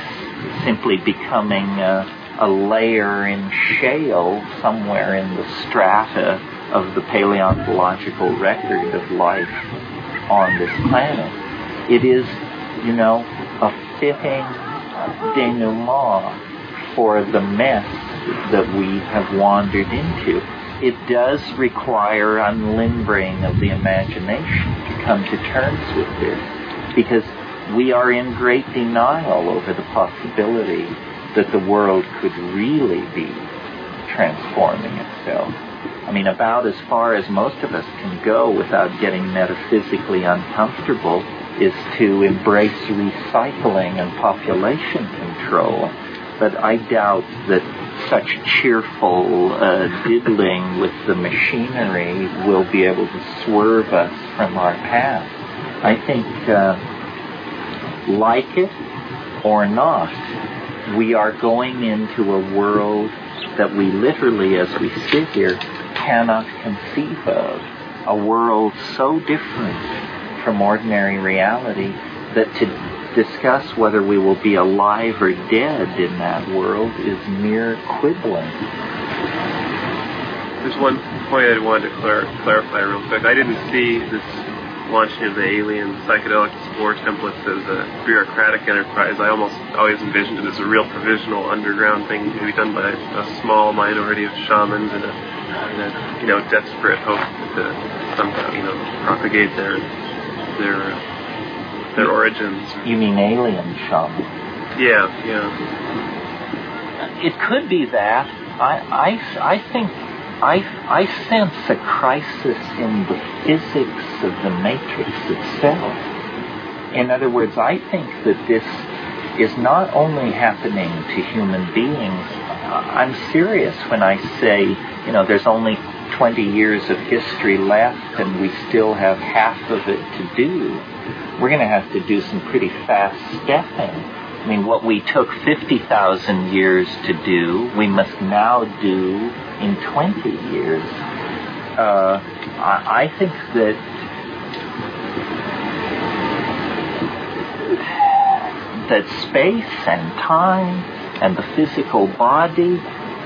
simply becoming uh, a layer in shale somewhere in the strata of the paleontological record of life on this planet. It is, you know, a fitting denouement for the mess that we have wandered into. it does require unlimbering of the imagination to come to terms with this because we are in great denial over the possibility that the world could really be transforming itself. I mean, about as far as most of us can go without getting metaphysically uncomfortable is to embrace recycling and population control. But I doubt that such cheerful uh, diddling with the machinery will be able to swerve us from our path. I think, uh, like it or not, we are going into a world that we literally, as we sit here, cannot conceive of. A world so different from ordinary reality that to discuss whether we will be alive or dead in that world is mere quibbling. There's one point I wanted to clar- clarify real quick. I didn't see this launching of the alien psychedelic spore templates as a bureaucratic enterprise. I almost always envisioned it as a real provisional underground thing to be done by a small minority of shamans in a, a you know desperate hope to somehow you know propagate their their uh, their origins. You mean alien shaman? Yeah, yeah. It could be that. I, I, I think I, I sense a crisis in the physics of the matrix itself. In other words, I think that this is not only happening to human beings. I'm serious when I say, you know, there's only 20 years of history left and we still have half of it to do. We're going to have to do some pretty fast stepping. I mean, what we took 50,000 years to do, we must now do in 20 years. Uh, I, I think that that space and time and the physical body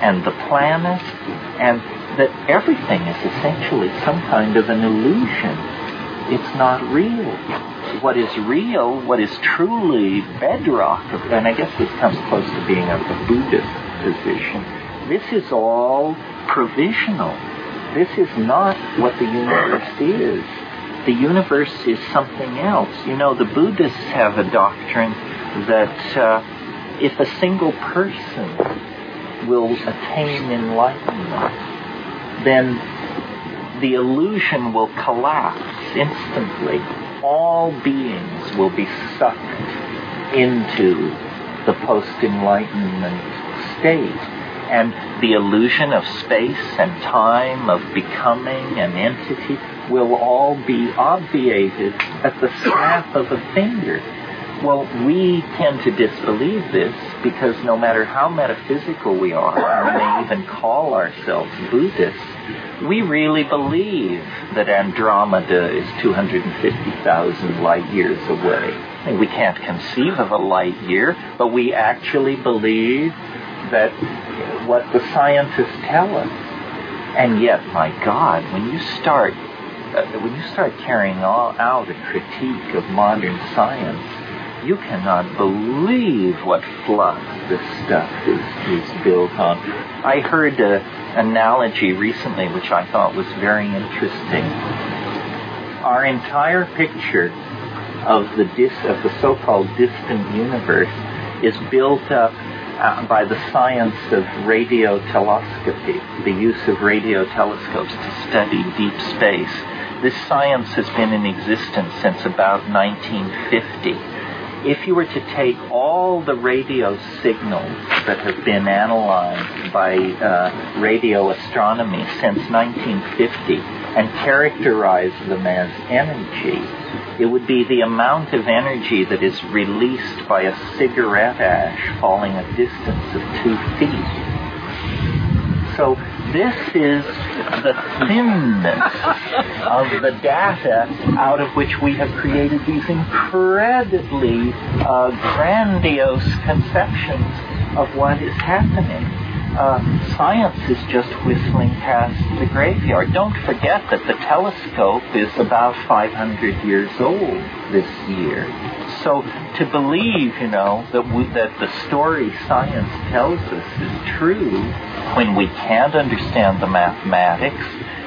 and the planet and that everything is essentially some kind of an illusion. It's not real. What is real, what is truly bedrock, of, and I guess this comes close to being the Buddhist position, this is all provisional. This is not what the universe is. The universe is something else. You know, the Buddhists have a doctrine that uh, if a single person will attain enlightenment, then the illusion will collapse instantly. All beings will be sucked into the post-enlightenment state and the illusion of space and time, of becoming an entity, will all be obviated at the snap of a finger. Well, we tend to disbelieve this because no matter how metaphysical we are, we may even call ourselves Buddhists, we really believe that Andromeda is 250,000 light years away. Mean, we can't conceive of a light year, but we actually believe that what the scientists tell us. And yet, my God, when you start uh, when you start carrying all, out a critique of modern science, you cannot believe what fluff this stuff is, is built on. I heard an analogy recently which I thought was very interesting. Our entire picture of the dis, of the so-called distant universe is built up uh, by the science of radio telescopy, the use of radio telescopes to study deep space. This science has been in existence since about 1950. If you were to take all the radio signals that have been analyzed by uh, radio astronomy since 1950 and characterize them as energy, it would be the amount of energy that is released by a cigarette ash falling a distance of two feet. So this is the thinness of the data out of which we have created these incredibly uh, grandiose conceptions of what is happening. uh, science is just whistling past the graveyard. Don't forget that the telescope is about 500 years old this year. So to believe, you know, that we, that the story science tells us is true when we can't understand the mathematics,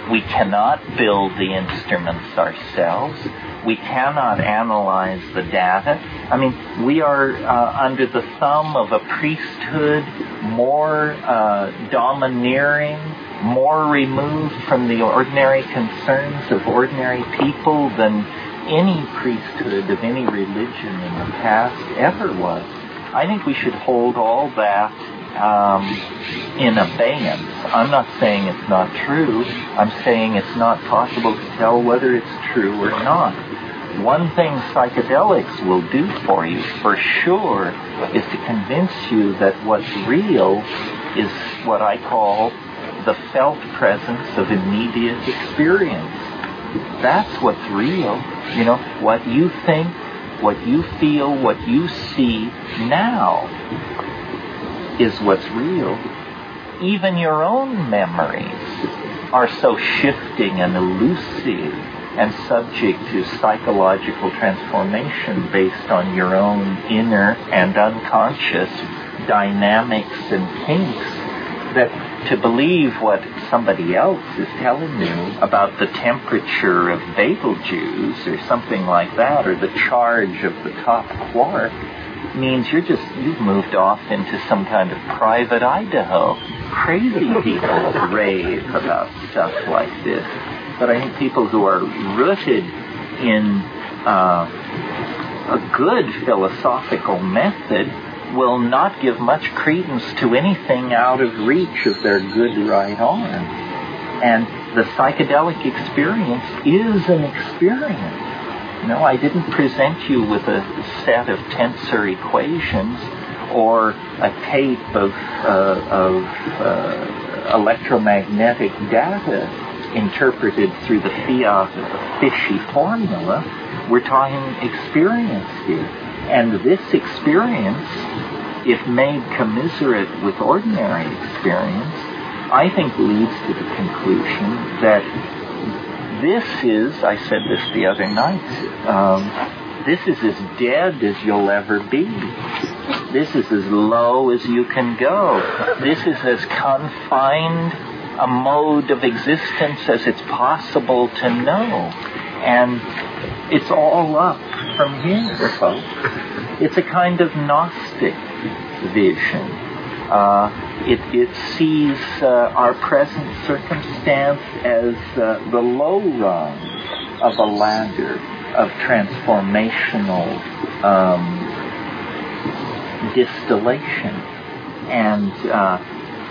we cannot build the instruments ourselves, we cannot analyze the data. I mean, we are uh, under the thumb of a priesthood more uh, domineering, more removed from the ordinary concerns of ordinary people than any priesthood of any religion in the past ever was. I think we should hold all that um, in abeyance. I'm not saying it's not true. I'm saying it's not possible to tell whether it's true or not. One thing psychedelics will do for you, for sure, is to convince you that what's real is what I call the felt presence of immediate experience. That's what's real. You know, what you think, what you feel, what you see now is what's real. Even your own memories are so shifting and elusive and subject to psychological transformation based on your own inner and unconscious dynamics and kinks that to believe what somebody else is telling you about the temperature of Betelgeuse or something like that or the charge of the top quark means you're just you've moved off into some kind of private Idaho. Crazy people rave about stuff like this. But I think people who are rooted in uh, a good philosophical method will not give much credence to anything out of reach of their good right arm. And the psychedelic experience is an experience. No, I didn't present you with a set of tensor equations or a tape of, uh, of uh, electromagnetic data interpreted through the fiat of a fishy formula. We're talking experience here. And this experience, if made commiserate with ordinary experience, I think leads to the conclusion that this is, I said this the other night, um, this is as dead as you'll ever be. This is as low as you can go. This is as confined a mode of existence as it's possible to know. And it's all up from here, folks. It's a kind of Gnostic vision. Uh, it, it sees uh, our present circumstance as uh, the low rung of a ladder of transformational um, distillation. And, uh,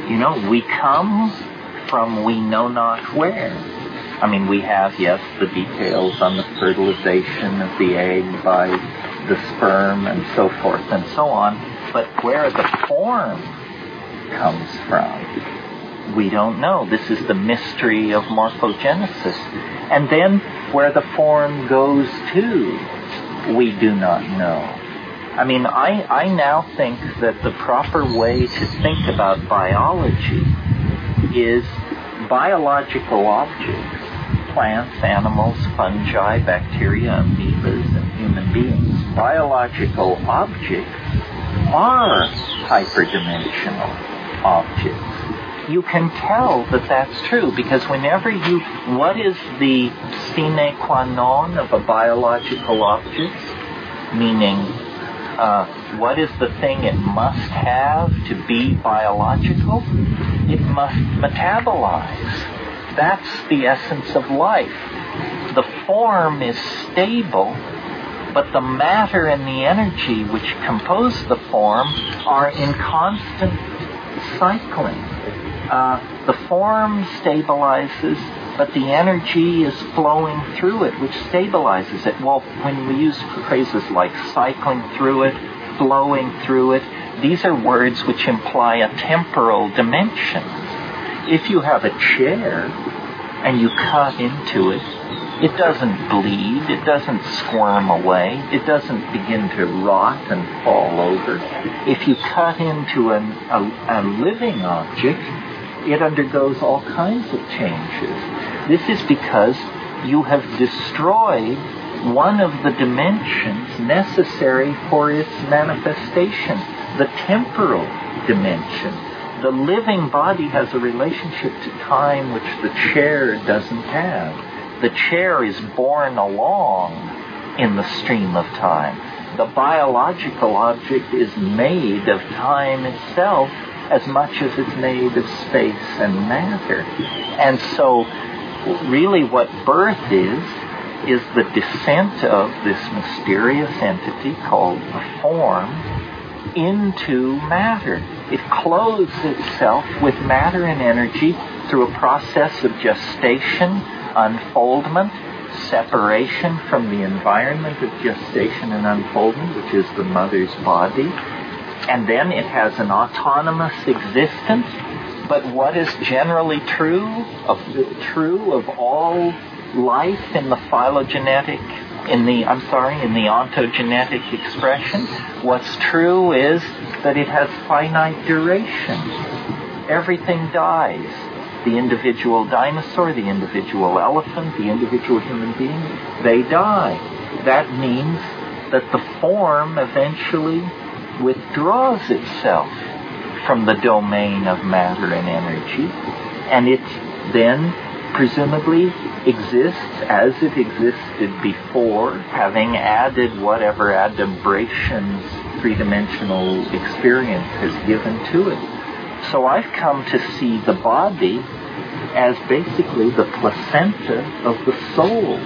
you know, we come from we know not where. I mean, we have, yes, the details on the fertilization of the egg by the sperm and so forth and so on, but where the form comes from, we don't know. This is the mystery of morphogenesis. And then where the form goes to, we do not know. I mean, I, I now think that the proper way to think about biology is biological objects, plants, animals, fungi, bacteria, amoebas, and human beings. Biological objects are hyperdimensional objects. You can tell that that's true because whenever you, what is the sine qua non of a biological object? Meaning, uh, what is the thing it must have to be biological? It must metabolize. That's the essence of life. The form is stable, but the matter and the energy which compose the form are in constant cycling. Uh, the form stabilizes, but the energy is flowing through it, which stabilizes it. Well, when we use phrases like cycling through it, flowing through it, these are words which imply a temporal dimension. If you have a chair and you cut into it, It doesn't bleed. It doesn't squirm away. It doesn't begin to rot and fall over. If you cut into an, a, a living object, it undergoes all kinds of changes. This is because you have destroyed one of the dimensions necessary for its manifestation, the temporal dimension. The living body has a relationship to time which the chair doesn't have. The chair is borne along in the stream of time. The biological object is made of time itself as much as it's made of space and matter. And so, really, what birth is, is the descent of this mysterious entity called the form into matter. It clothes itself with matter and energy through a process of gestation, unfoldment, separation from the environment of gestation and unfoldment, which is the mother's body. And then it has an autonomous existence. But what is generally true of true of all life in the phylogenetic in the I'm sorry, in the ontogenetic expression, what's true is that it has finite duration. Everything dies. The individual dinosaur, the individual elephant, the individual human being, they die. That means that the form eventually withdraws itself from the domain of matter and energy, and it then presumably exists as it existed before, having added whatever adumbrations three-dimensional experience has given to it. So I've come to see the body as basically the placenta of the soul.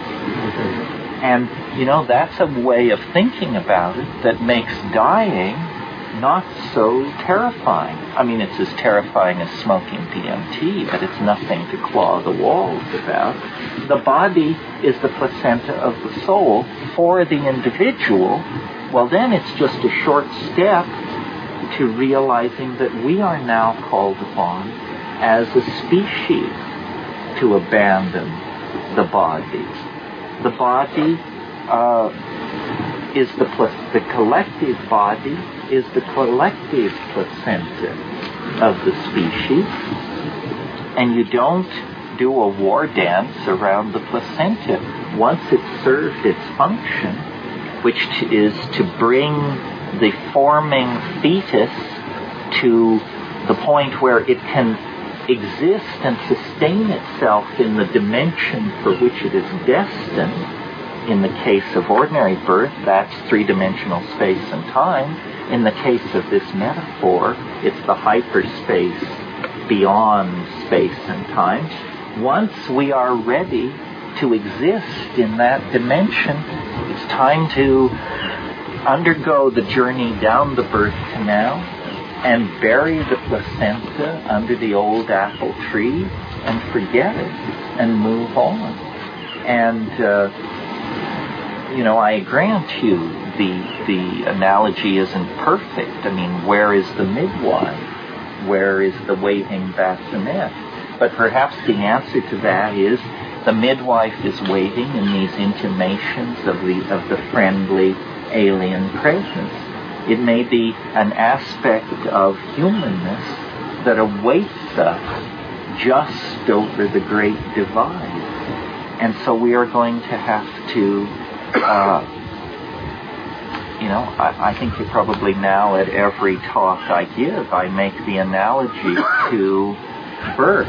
And, you know, that's a way of thinking about it that makes dying not so terrifying. I mean, it's as terrifying as smoking DMT, but it's nothing to claw the walls about. The body is the placenta of the soul for the individual. Well, then it's just a short step to realizing that we are now called upon as a species to abandon the body. The body uh, is the, the collective body is the collective placenta of the species, and you don't do a war dance around the placenta. Once it's served its function, which is to bring the forming fetus to the point where it can exist and sustain itself in the dimension for which it is destined, in the case of ordinary birth, that's three dimensional space and time. In the case of this metaphor, it's the hyperspace beyond space and time. Once we are ready to exist in that dimension, it's time to undergo the journey down the birth canal and bury the placenta under the old apple tree and forget it and move on. And, uh, you know, I grant you the the analogy isn't perfect. I mean, where is the midwife? Where is the waiting bassinet? But perhaps the answer to that is the midwife is waiting in these intimations of the of the friendly alien presence. It may be an aspect of humanness that awaits us just over the great divide. And so we are going to have to uh, you know, I, I think you probably now at every talk I give, I make the analogy to birth.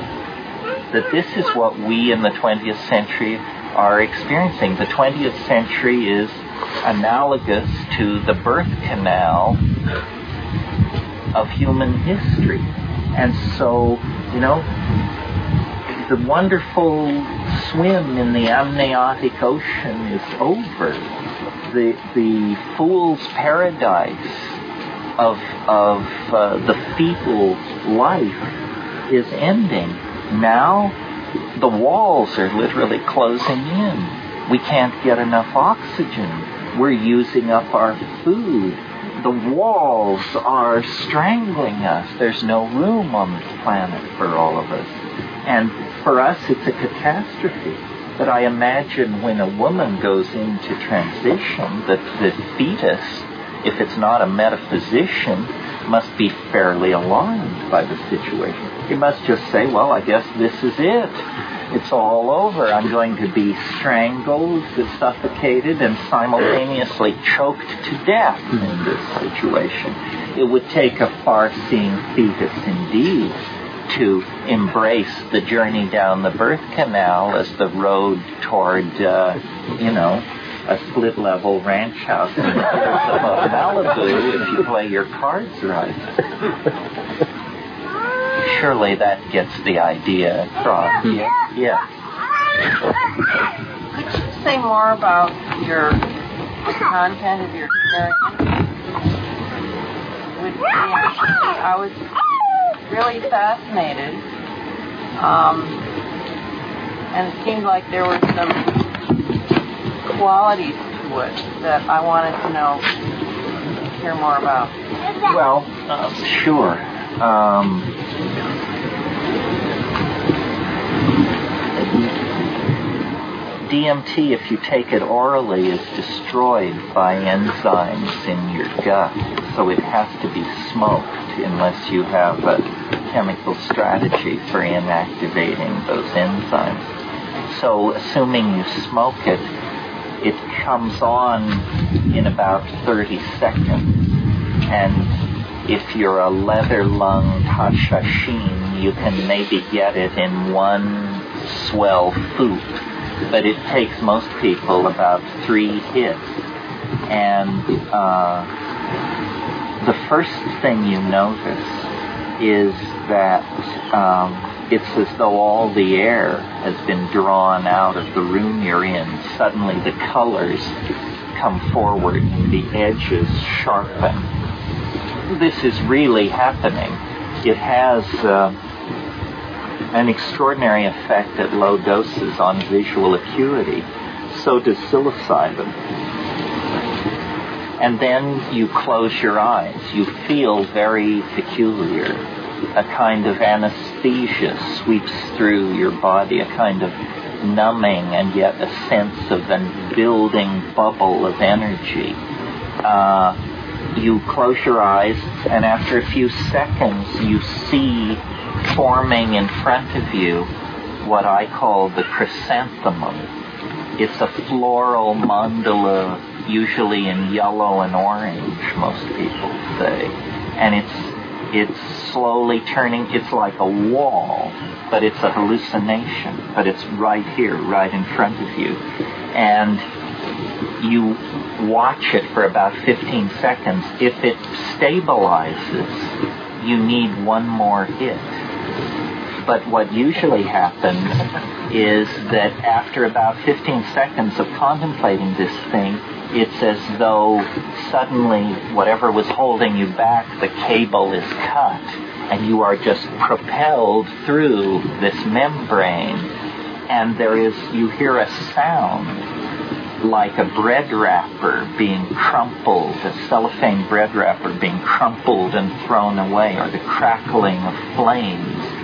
That this is what we in the 20th century are experiencing. The 20th century is analogous to the birth canal of human history. And so, you know, the wonderful swim in the amniotic ocean is over. The, the fool's paradise of, of uh, the fetal life is ending. Now, the walls are literally closing in. We can't get enough oxygen. We're using up our food. The walls are strangling us. There's no room on this planet for all of us. And for us, it's a catastrophe. But I imagine when a woman goes into transition, that the fetus, if it's not a metaphysician, must be fairly alarmed by the situation. He must just say, well, I guess this is it. It's all over. I'm going to be strangled, suffocated, and simultaneously choked to death in this situation. It would take a far-seeing fetus indeed to embrace the journey down the birth canal as the road toward, uh, you know, a split level ranch house in the Malibu if you play your cards right. Surely that gets the idea across. Yeah. yeah. Could you say more about your content of your experience? With DMT? I was really fascinated. Um, and it seemed like there were some qualities to it that I wanted to know, hear more about. Well, uh, sure. Um, DMT, if you take it orally, is destroyed by enzymes in your gut. So it has to be smoked unless you have a chemical strategy for inactivating those enzymes. So assuming you smoke it, it comes on in about 30 seconds. And if you're a leather lunged Hashashin, you can maybe get it in one swell foot but it takes most people about three hits. And uh, the first thing you notice is that um, it's as though all the air has been drawn out of the room you're in. Suddenly the colors come forward and the edges sharpen. This is really happening. It has. Uh, an extraordinary effect at low doses on visual acuity. So does psilocybin. And then you close your eyes. You feel very peculiar. A kind of anesthesia sweeps through your body, a kind of numbing and yet a sense of a building bubble of energy. Uh, you close your eyes, and after a few seconds, you see forming in front of you what I call the chrysanthemum. It's a floral mandala, usually in yellow and orange, most people say. And it's it's slowly turning, it's like a wall, but it's a hallucination, but it's right here, right in front of you. And you watch it for about 15 seconds. If it stabilizes, you need one more hit but what usually happens is that after about 15 seconds of contemplating this thing, it's as though suddenly whatever was holding you back, the cable is cut, and you are just propelled through this membrane, and there is, you hear a sound like a bread wrapper being crumpled, a cellophane bread wrapper being crumpled and thrown away, or the crackling of flames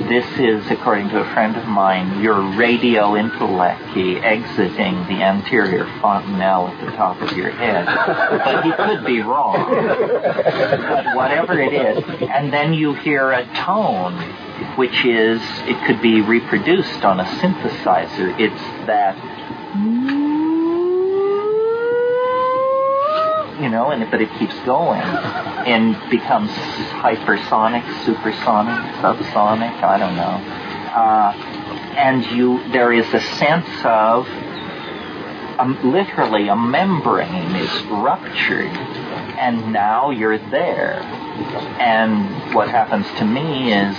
this is, according to a friend of mine, your radio intellecty exiting the anterior fontanelle at the top of your head. But he could be wrong. But whatever it is, and then you hear a tone, which is, it could be reproduced on a synthesizer. It's that you know, and but it keeps going and becomes hypersonic, supersonic, subsonic. I don't know. Uh, and you, there is a sense of um, literally a membrane is ruptured, and now you're there. And what happens to me is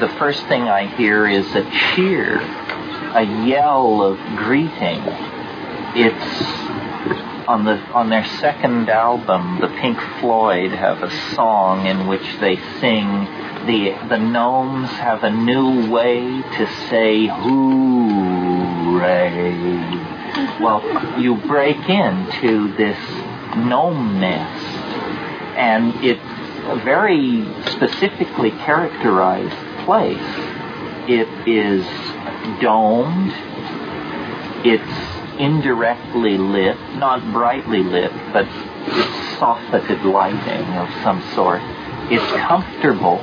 the first thing I hear is a cheer, a yell of greeting. It's on the on their second album, the Pink Floyd have a song in which they sing the the gnomes have a new way to say hooray. Well, you break into this gnome nest, and it's a very specifically characterized place. It is domed it's indirectly lit, not brightly lit, but softened lighting of some sort. It's comfortable,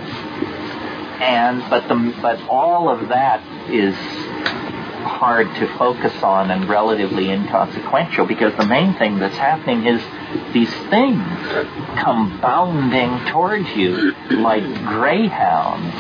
and but the but all of that is hard to focus on and relatively inconsequential because the main thing that's happening is these things come bounding towards you like greyhounds,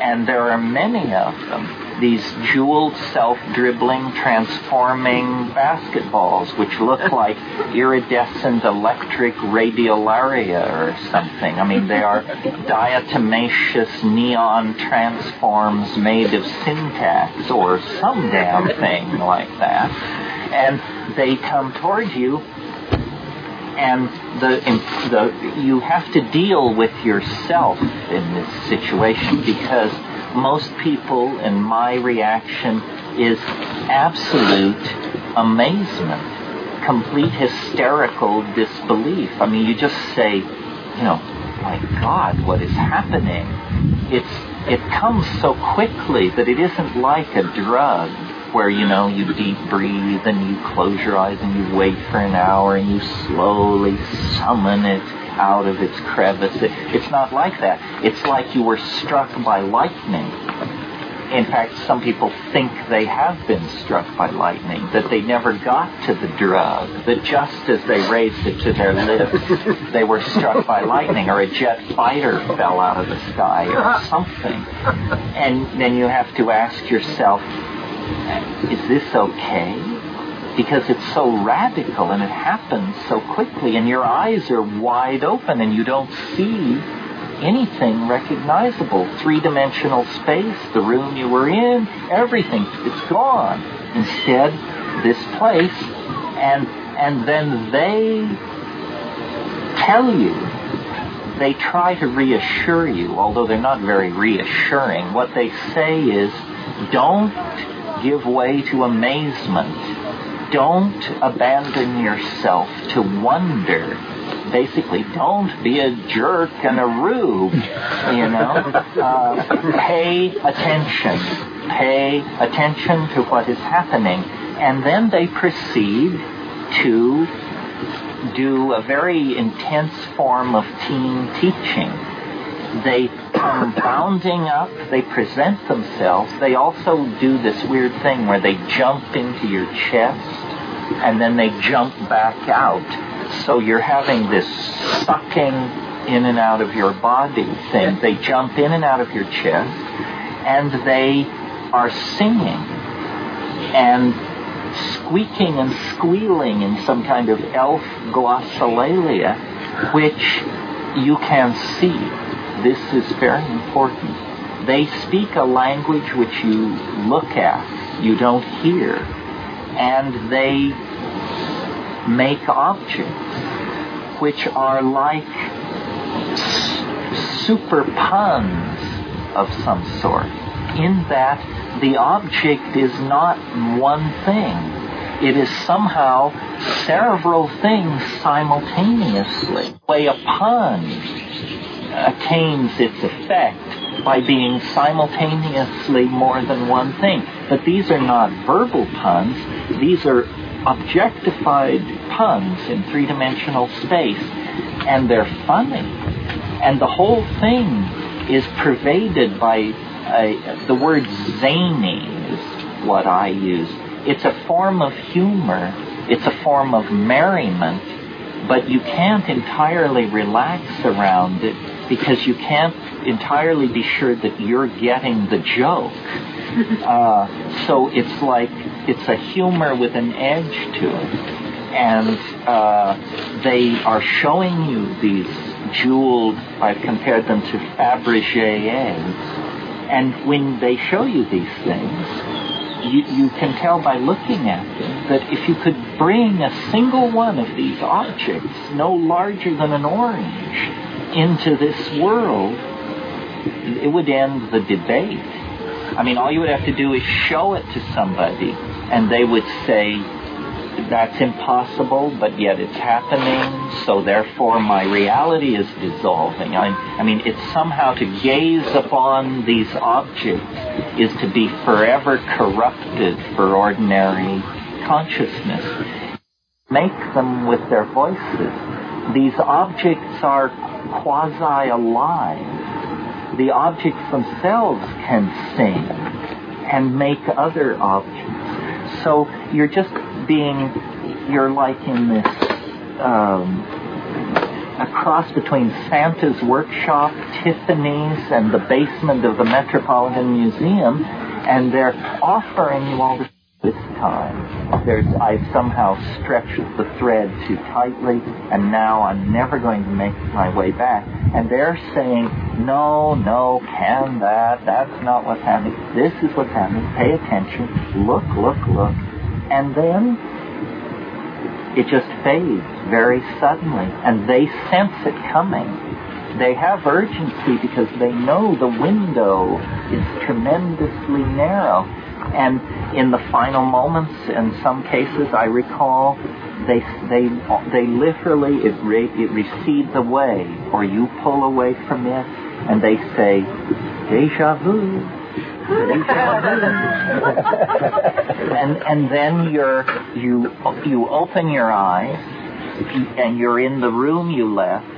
and there are many of them these jeweled, self-dribbling, transforming basketballs, which look like iridescent electric radiolaria or something. I mean, they are diatomaceous neon transforms made of syntax or some damn thing like that. And they come towards you and the, the, you have to deal with yourself in this situation because most people, and my reaction is absolute amazement, complete hysterical disbelief. I mean, you just say, you know, my God, what is happening? It's it comes so quickly that it isn't like a drug where you know you deep breathe and you close your eyes and you wait for an hour and you slowly summon it out of its crevice. It, it's not like that. It's like you were struck by lightning. In fact, some people think they have been struck by lightning, that they never got to the drug, that just as they raised it to their lips, they were struck by lightning, or a jet fighter fell out of the sky, or something. And then you have to ask yourself, is this okay? Because it's so radical and it happens so quickly and your eyes are wide open and you don't see anything recognizable. Three-dimensional space, the room you were in, everything, it's gone. Instead, this place, and, and then they tell you, they try to reassure you, although they're not very reassuring. What they say is, don't give way to amazement don't abandon yourself to wonder. Basically, don't be a jerk and a rube, you know. Uh, pay attention. Pay attention to what is happening. And then they proceed to do a very intense form of team teaching. They come bounding up, they present themselves. They also do this weird thing where they jump into your chest and then they jump back out. So you're having this sucking in and out of your body thing. They jump in and out of your chest, and they are singing and squeaking and squealing in some kind of elf glossolalia, which you can see. This is very important. They speak a language which you look at, you don't hear and they make objects which are like super puns of some sort, in that the object is not one thing. It is somehow several things simultaneously. Play a pun attains its effect by being simultaneously more than one thing. But these are not verbal puns, these are objectified puns in three dimensional space, and they're funny. And the whole thing is pervaded by a, the word zany, is what I use. It's a form of humor, it's a form of merriment, but you can't entirely relax around it because you can't entirely be sure that you're getting the joke. Uh, so it's like it's a humor with an edge to it, and uh, they are showing you these jeweled. I've compared them to Fabergé eggs, and when they show you these things, you, you can tell by looking at them that if you could bring a single one of these objects, no larger than an orange, into this world, it would end the debate. I mean, all you would have to do is show it to somebody, and they would say, that's impossible, but yet it's happening, so therefore my reality is dissolving. I, I mean, it's somehow to gaze upon these objects is to be forever corrupted for ordinary consciousness, make them with their voices. These objects are quasi alive. The objects themselves can sing and make other objects. So you're just being, you're like in this um, a cross between Santa's workshop, Tiffany's, and the basement of the Metropolitan Museum, and they're offering you all this this time. There's, I've somehow stretched the thread too tightly, and now I'm never going to make my way back. And they're saying, no, no, can that? That's not what's happening. This is what's happening. Pay attention. Look, look, look. And then it just fades very suddenly, and they sense it coming. They have urgency because they know the window is tremendously narrow and in the final moments, in some cases, I recall, they they they literally it re, it recedes away, or you pull away from it, and they say, "Deja vu." and and then you're you you open your eyes and you're in the room you left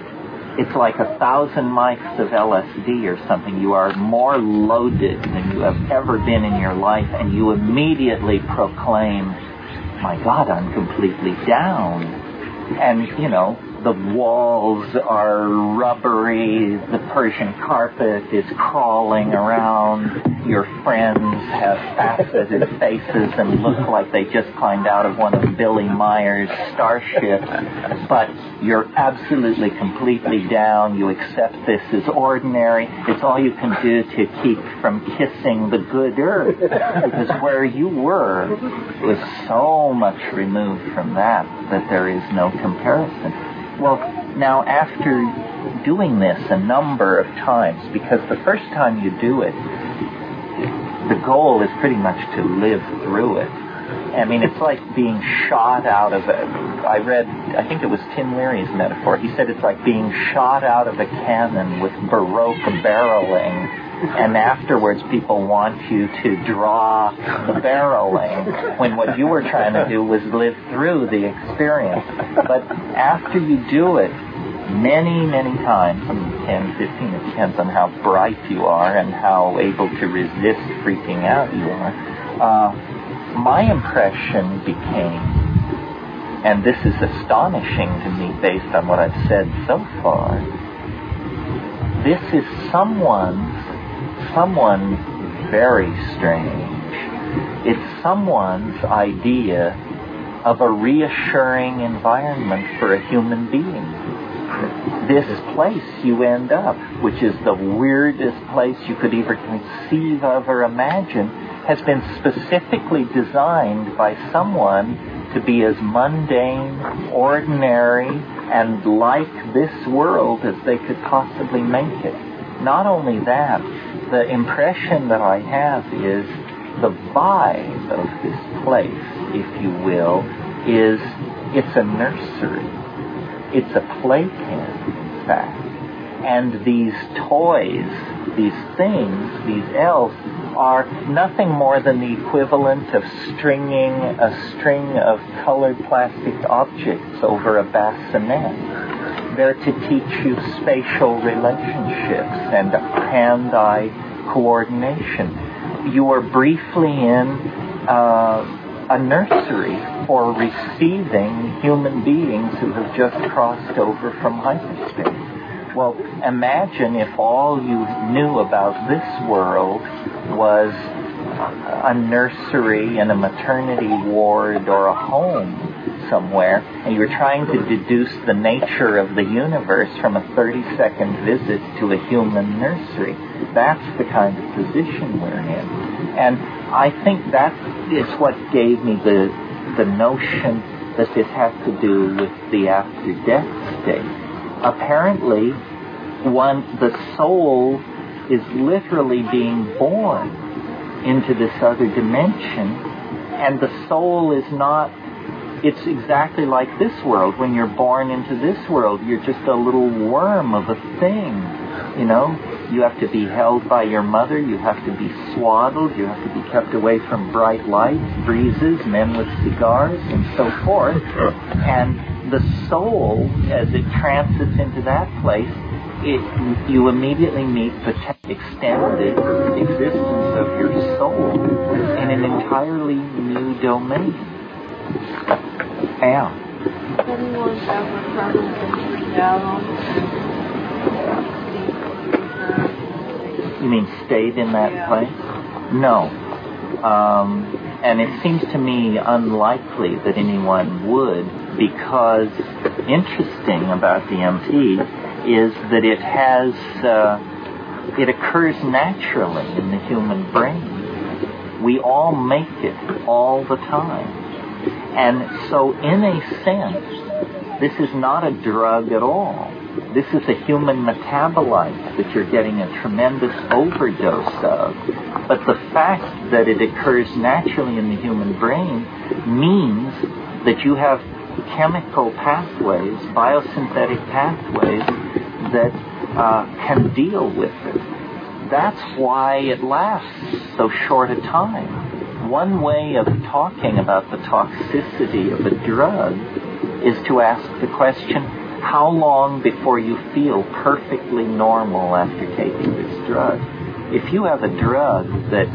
it's like a thousand mics of LSD or something. You are more loaded than you have ever been in your life, and you immediately proclaim, My God, I'm completely down. And, you know, the walls are rubbery, the Persian carpet is crawling around, your friends have faceted faces and look like they just climbed out of one of Billy Meier's starships, but you're absolutely completely down, you accept this as ordinary, it's all you can do to keep from kissing the good earth, because where you were was so much removed from that that there is no comparison. Well, now after doing this a number of times, because the first time you do it, the goal is pretty much to live through it. I mean, it's like being shot out of a. I read, I think it was Tim Leary's metaphor. He said it's like being shot out of a cannon with Baroque barreling and afterwards people want you to draw the barreling when what you were trying to do was live through the experience. But after you do it many, many times, 10, 15, it depends on how bright you are and how able to resist freaking out you are, uh, my impression became, and this is astonishing to me based on what I've said so far, this is someone's someone very strange. It's someone's idea of a reassuring environment for a human being. This place you end up, which is the weirdest place you could ever conceive of or imagine, has been specifically designed by someone to be as mundane, ordinary, and like this world as they could possibly make it. Not only that, the impression that I have is the vibe of this place, if you will, is it's a nursery. It's a playpen, in fact. And these toys, these things, these elves, are nothing more than the equivalent of stringing a string of colored plastic objects over a bassinet. They're to teach you spatial relationships and hand-eye coordination. You are briefly in uh, a nursery for receiving human beings who have just crossed over from hyperspace. Well, imagine if all you knew about this world was a nursery and a maternity ward or a home somewhere and you're trying to deduce the nature of the universe from a 30 second visit to a human nursery. That's the kind of position we're in. And I think that is what gave me the, the notion that this has to do with the after death state. Apparently, one, the soul is literally being born into this other dimension, and the soul is not it's exactly like this world. When you're born into this world, you're just a little worm of a thing, you know? You have to be held by your mother. You have to be swaddled. You have to be kept away from bright lights, breezes, men with cigars, and so forth. And the soul, as it transits into that place, it, you immediately meet the extended existence of your soul in an entirely new domain. Yeah. Anyone ever permanently out on You mean stayed in that Yeah. place? No. Um, and it seems to me unlikely that anyone would because interesting about DMT is that it has, uh, it occurs naturally in the human brain. We all make it all the time. And so in a sense, this is not a drug at all. This is a human metabolite that you're getting a tremendous overdose of. But the fact that it occurs naturally in the human brain means that you have chemical pathways, biosynthetic pathways, that uh, can deal with it. That's why it lasts so short a time. One way of talking about the toxicity of a drug is to ask the question, how long before you feel perfectly normal after taking this drug? If you have a drug that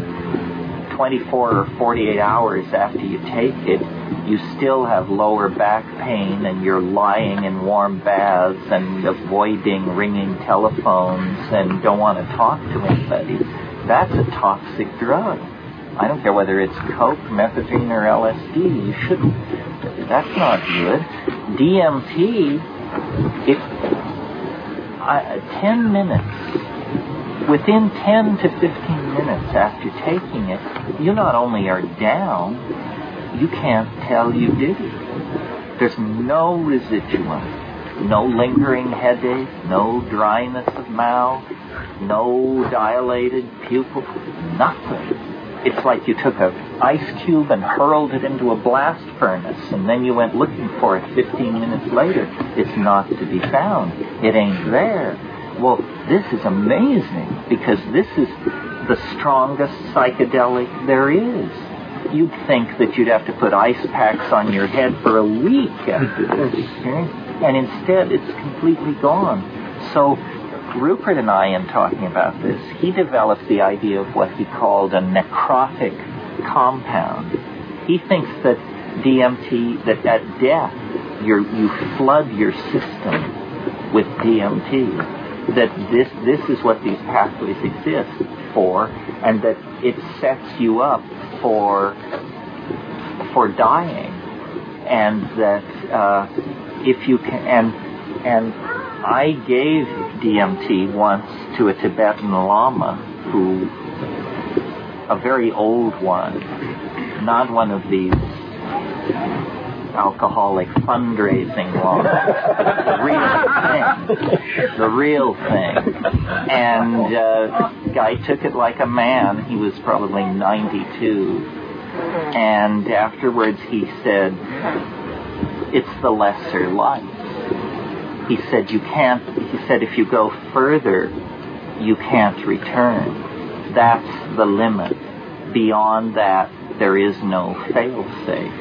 24 or 48 hours after you take it, you still have lower back pain and you're lying in warm baths and avoiding ringing telephones and don't want to talk to anybody, that's a toxic drug. I don't care whether it's coke, methadone, or LSD. You shouldn't. That's not good. DMT, it, I, 10 minutes, within 10 to 15 minutes after taking it, you not only are down, you can't tell you did it. There's no residuum, no lingering headache, no dryness of mouth, no dilated pupil, nothing. It's like you took an ice cube and hurled it into a blast furnace, and then you went looking for it 15 minutes later. It's not to be found. It ain't there. Well, this is amazing because this is the strongest psychedelic there is. You'd think that you'd have to put ice packs on your head for a week after this, okay? Eh? and instead it's completely gone. So Rupert and I, in talking about this, he developed the idea of what he called a necrotic compound. He thinks that DMT, that at death, you flood your system with DMT. That this this is what these pathways exist for, and that it sets you up for for dying, and that uh, if you can and and I gave DMT once to a Tibetan Lama who, a very old one, not one of these alcoholic fundraising lamas, the real thing, the real thing. And uh, guy took it like a man. He was probably 92. And afterwards he said, it's the lesser life he said you can't he said if you go further you can't return. That's the limit. Beyond that there is no fail safe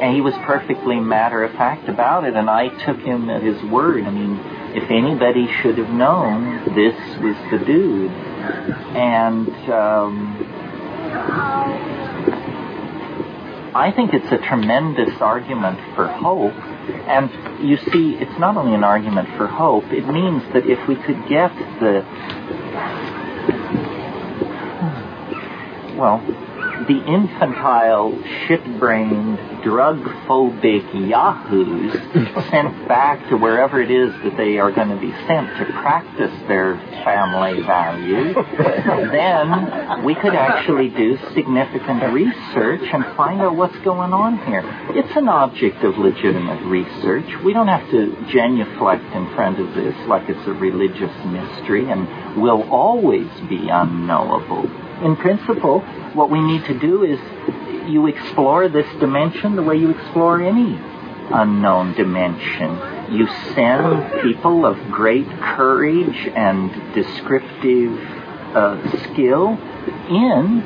and he was perfectly matter of fact about it and i took him at his word. I mean if anybody should have known this was the dude. And um, I think it's a tremendous argument for hope. And you see, it's not only an argument for hope, it means that if we could get the, well, the infantile, shit-brained, drug-phobic yahoos sent back to wherever it is that they are going to be sent to practice their family values, then we could actually do significant research and find out what's going on here. It's an object of legitimate research. We don't have to genuflect in front of this like it's a religious mystery and will always be unknowable. In principle, what we need to do is you explore this dimension the way you explore any unknown dimension. you send people of great courage and descriptive uh, skill in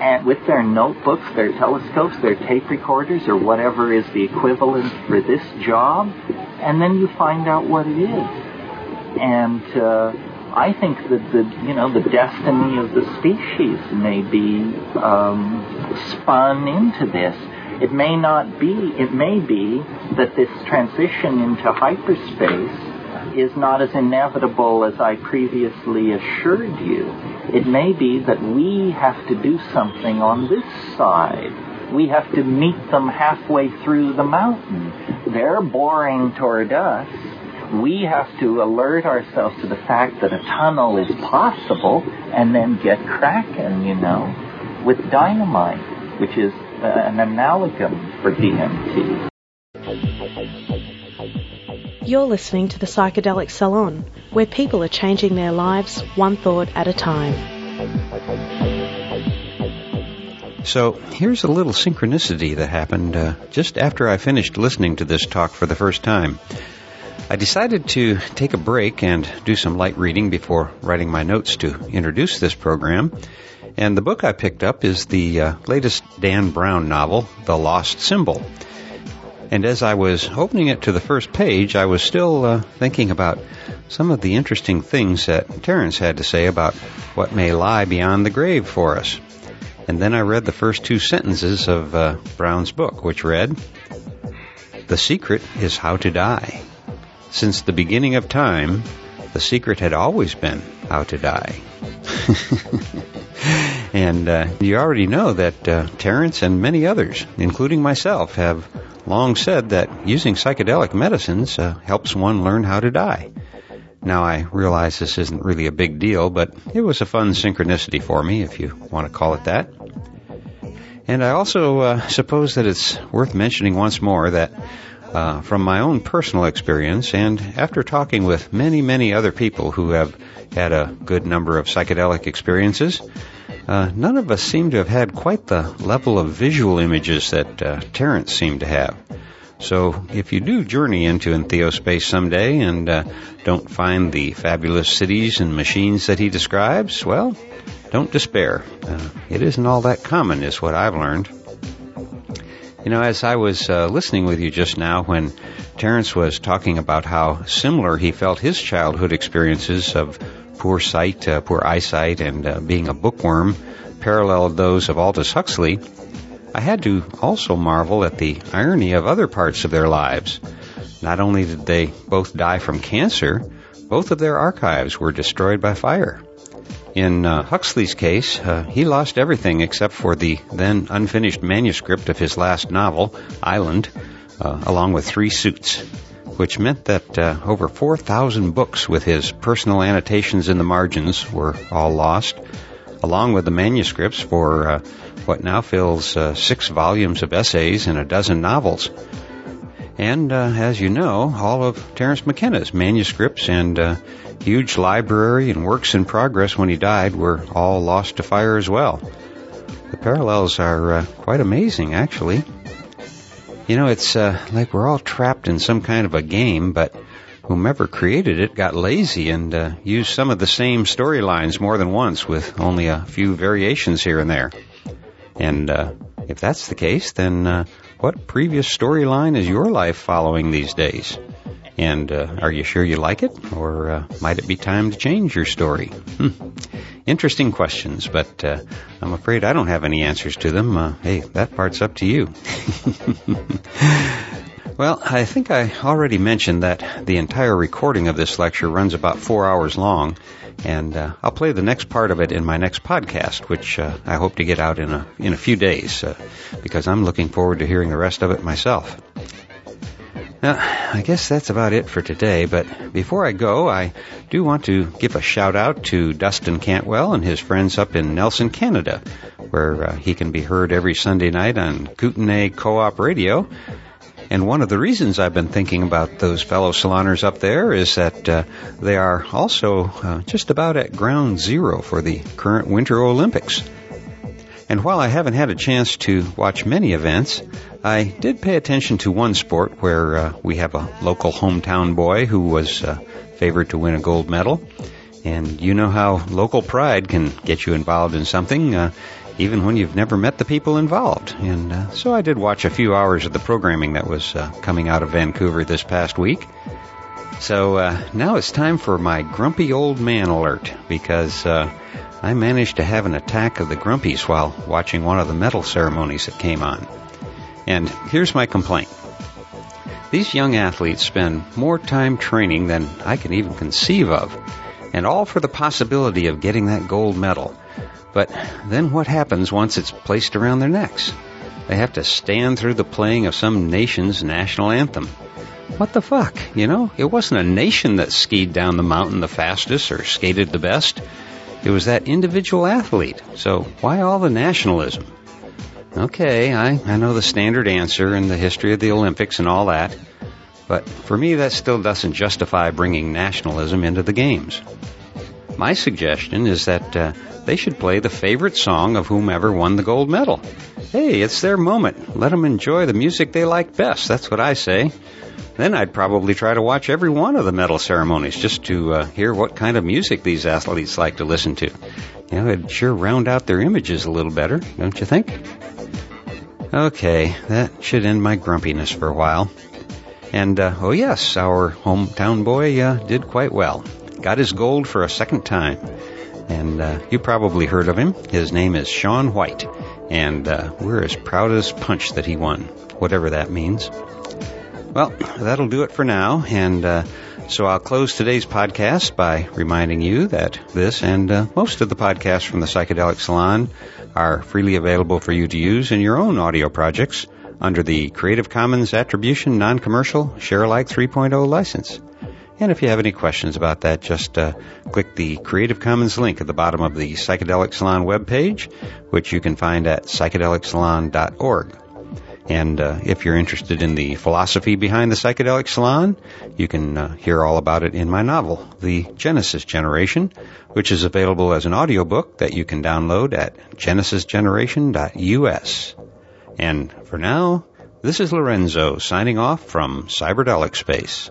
and with their notebooks, their telescopes, their tape recorders, or whatever is the equivalent for this job, and then you find out what it is. And uh, I think that the you know the destiny of the species may be um, spun into this. It may not be. It may be that this transition into hyperspace is not as inevitable as I previously assured you. It may be that we have to do something on this side. We have to meet them halfway through the mountain. They're boring toward us. We have to alert ourselves to the fact that a tunnel is possible and then get cracking, you know, with dynamite, which is uh, an amalgam for DMT. You're listening to the Psychedelic Salon, where people are changing their lives one thought at a time. So here's a little synchronicity that happened uh, just after I finished listening to this talk for the first time. I decided to take a break and do some light reading before writing my notes to introduce this program. And the book I picked up is the uh, latest Dan Brown novel, The Lost Symbol. And as I was opening it to the first page, I was still uh, thinking about some of the interesting things that Terence had to say about what may lie beyond the grave for us. And then I read the first two sentences of uh, Brown's book, which read, The secret is how to die. Since the beginning of time, the secret had always been how to die. and uh, you already know that uh, Terence and many others, including myself, have long said that using psychedelic medicines uh, helps one learn how to die. Now I realize this isn't really a big deal, but it was a fun synchronicity for me, if you want to call it that. And I also uh, suppose that it's worth mentioning once more that uh, from my own personal experience and after talking with many, many other people who have had a good number of psychedelic experiences, uh, none of us seem to have had quite the level of visual images that uh, Terence seemed to have. So if you do journey into entheospace someday and uh, don't find the fabulous cities and machines that he describes, well, don't despair. Uh, it isn't all that common, is what I've learned. You know, as I was uh, listening with you just now when Terence was talking about how similar he felt his childhood experiences of poor sight, uh, poor eyesight, and uh, being a bookworm paralleled those of Aldous Huxley, I had to also marvel at the irony of other parts of their lives. Not only did they both die from cancer, both of their archives were destroyed by fire. In uh, Huxley's case, uh, he lost everything except for the then unfinished manuscript of his last novel, Island, uh, along with three suits which meant that uh, over 4,000 books with his personal annotations in the margins were all lost, along with the manuscripts for uh, what now fills uh, six volumes of essays and a dozen novels. And uh, as you know, all of Terence McKenna's manuscripts and uh, huge library and works in progress when he died were all lost to fire as well. The parallels are uh, quite amazing, actually. You know, it's uh, like we're all trapped in some kind of a game, but whomever created it got lazy and uh, used some of the same storylines more than once with only a few variations here and there. And uh, if that's the case, then what previous storyline is your life following these days? And uh, are you sure you like it, or uh, might it be time to change your story? Hmm. Interesting questions, but uh, I'm afraid I don't have any answers to them. Uh, hey, that part's up to you. well, I think I already mentioned that the entire recording of this lecture runs about four hours long, and uh, I'll play the next part of it in my next podcast, which uh, I hope to get out in a in a few days, because I'm looking forward to hearing the rest of it myself. Now, I guess that's about it for today, but before I go, I do want to give a shout out to Dustin Cantwell and his friends up in Nelson, Canada, where uh, he can be heard every Sunday night on Kootenay Co-op Radio. And one of the reasons I've been thinking about those fellow saloners up there is that uh, they are also uh, just about at ground zero for the current Winter Olympics. And while I haven't had a chance to watch many events, I did pay attention to one sport where uh, we have a local hometown boy who was uh, favored to win a gold medal. And you know how local pride can get you involved in something, uh, even when you've never met the people involved. And uh, so I did watch a few hours of the programming that was uh, coming out of Vancouver this past week. So uh, now it's time for my grumpy old man alert because uh, I managed to have an attack of the grumpies while watching one of the medal ceremonies that came on. And here's my complaint. These young athletes spend more time training than I can even conceive of, and all for the possibility of getting that gold medal. But then what happens once it's placed around their necks? They have to stand through the playing of some nation's national anthem. What the fuck? You know, it wasn't a nation that skied down the mountain the fastest or skated the best. It was that individual athlete. So why all the nationalism? Okay, I, I know the standard answer and the history of the Olympics and all that. But for me, that still doesn't justify bringing nationalism into the games. My suggestion is that uh, they should play the favorite song of whomever won the gold medal. Hey, it's their moment. Let them enjoy the music they like best. That's what I say. Then I'd probably try to watch every one of the medal ceremonies just to uh, hear what kind of music these athletes like to listen to. You know, it'd sure round out their images a little better, don't you think? Okay, that should end my grumpiness for a while. And, uh, oh yes, our hometown boy uh, did quite well. Got his gold for a second time. And uh, you probably heard of him. His name is Shaun White. And uh, we're as proud as punch that he won, whatever that means. Well, that'll do it for now. And uh, so I'll close today's podcast by reminding you that this and uh, most of the podcasts from the Psychedelic Salon are freely available for you to use in your own audio projects under the Creative Commons Attribution Non-Commercial Share Alike 3.0 license. And if you have any questions about that, just uh, click the Creative Commons link at the bottom of the Psychedelic Salon webpage, which you can find at psychedelicsalon.org. And uh, if you're interested in the philosophy behind the psychedelic salon, you can uh, hear all about it in my novel, The Genesis Generation, which is available as an audiobook that you can download at genesisgeneration.us. And for now, this is Lorenzo signing off from Cyberdelic Space.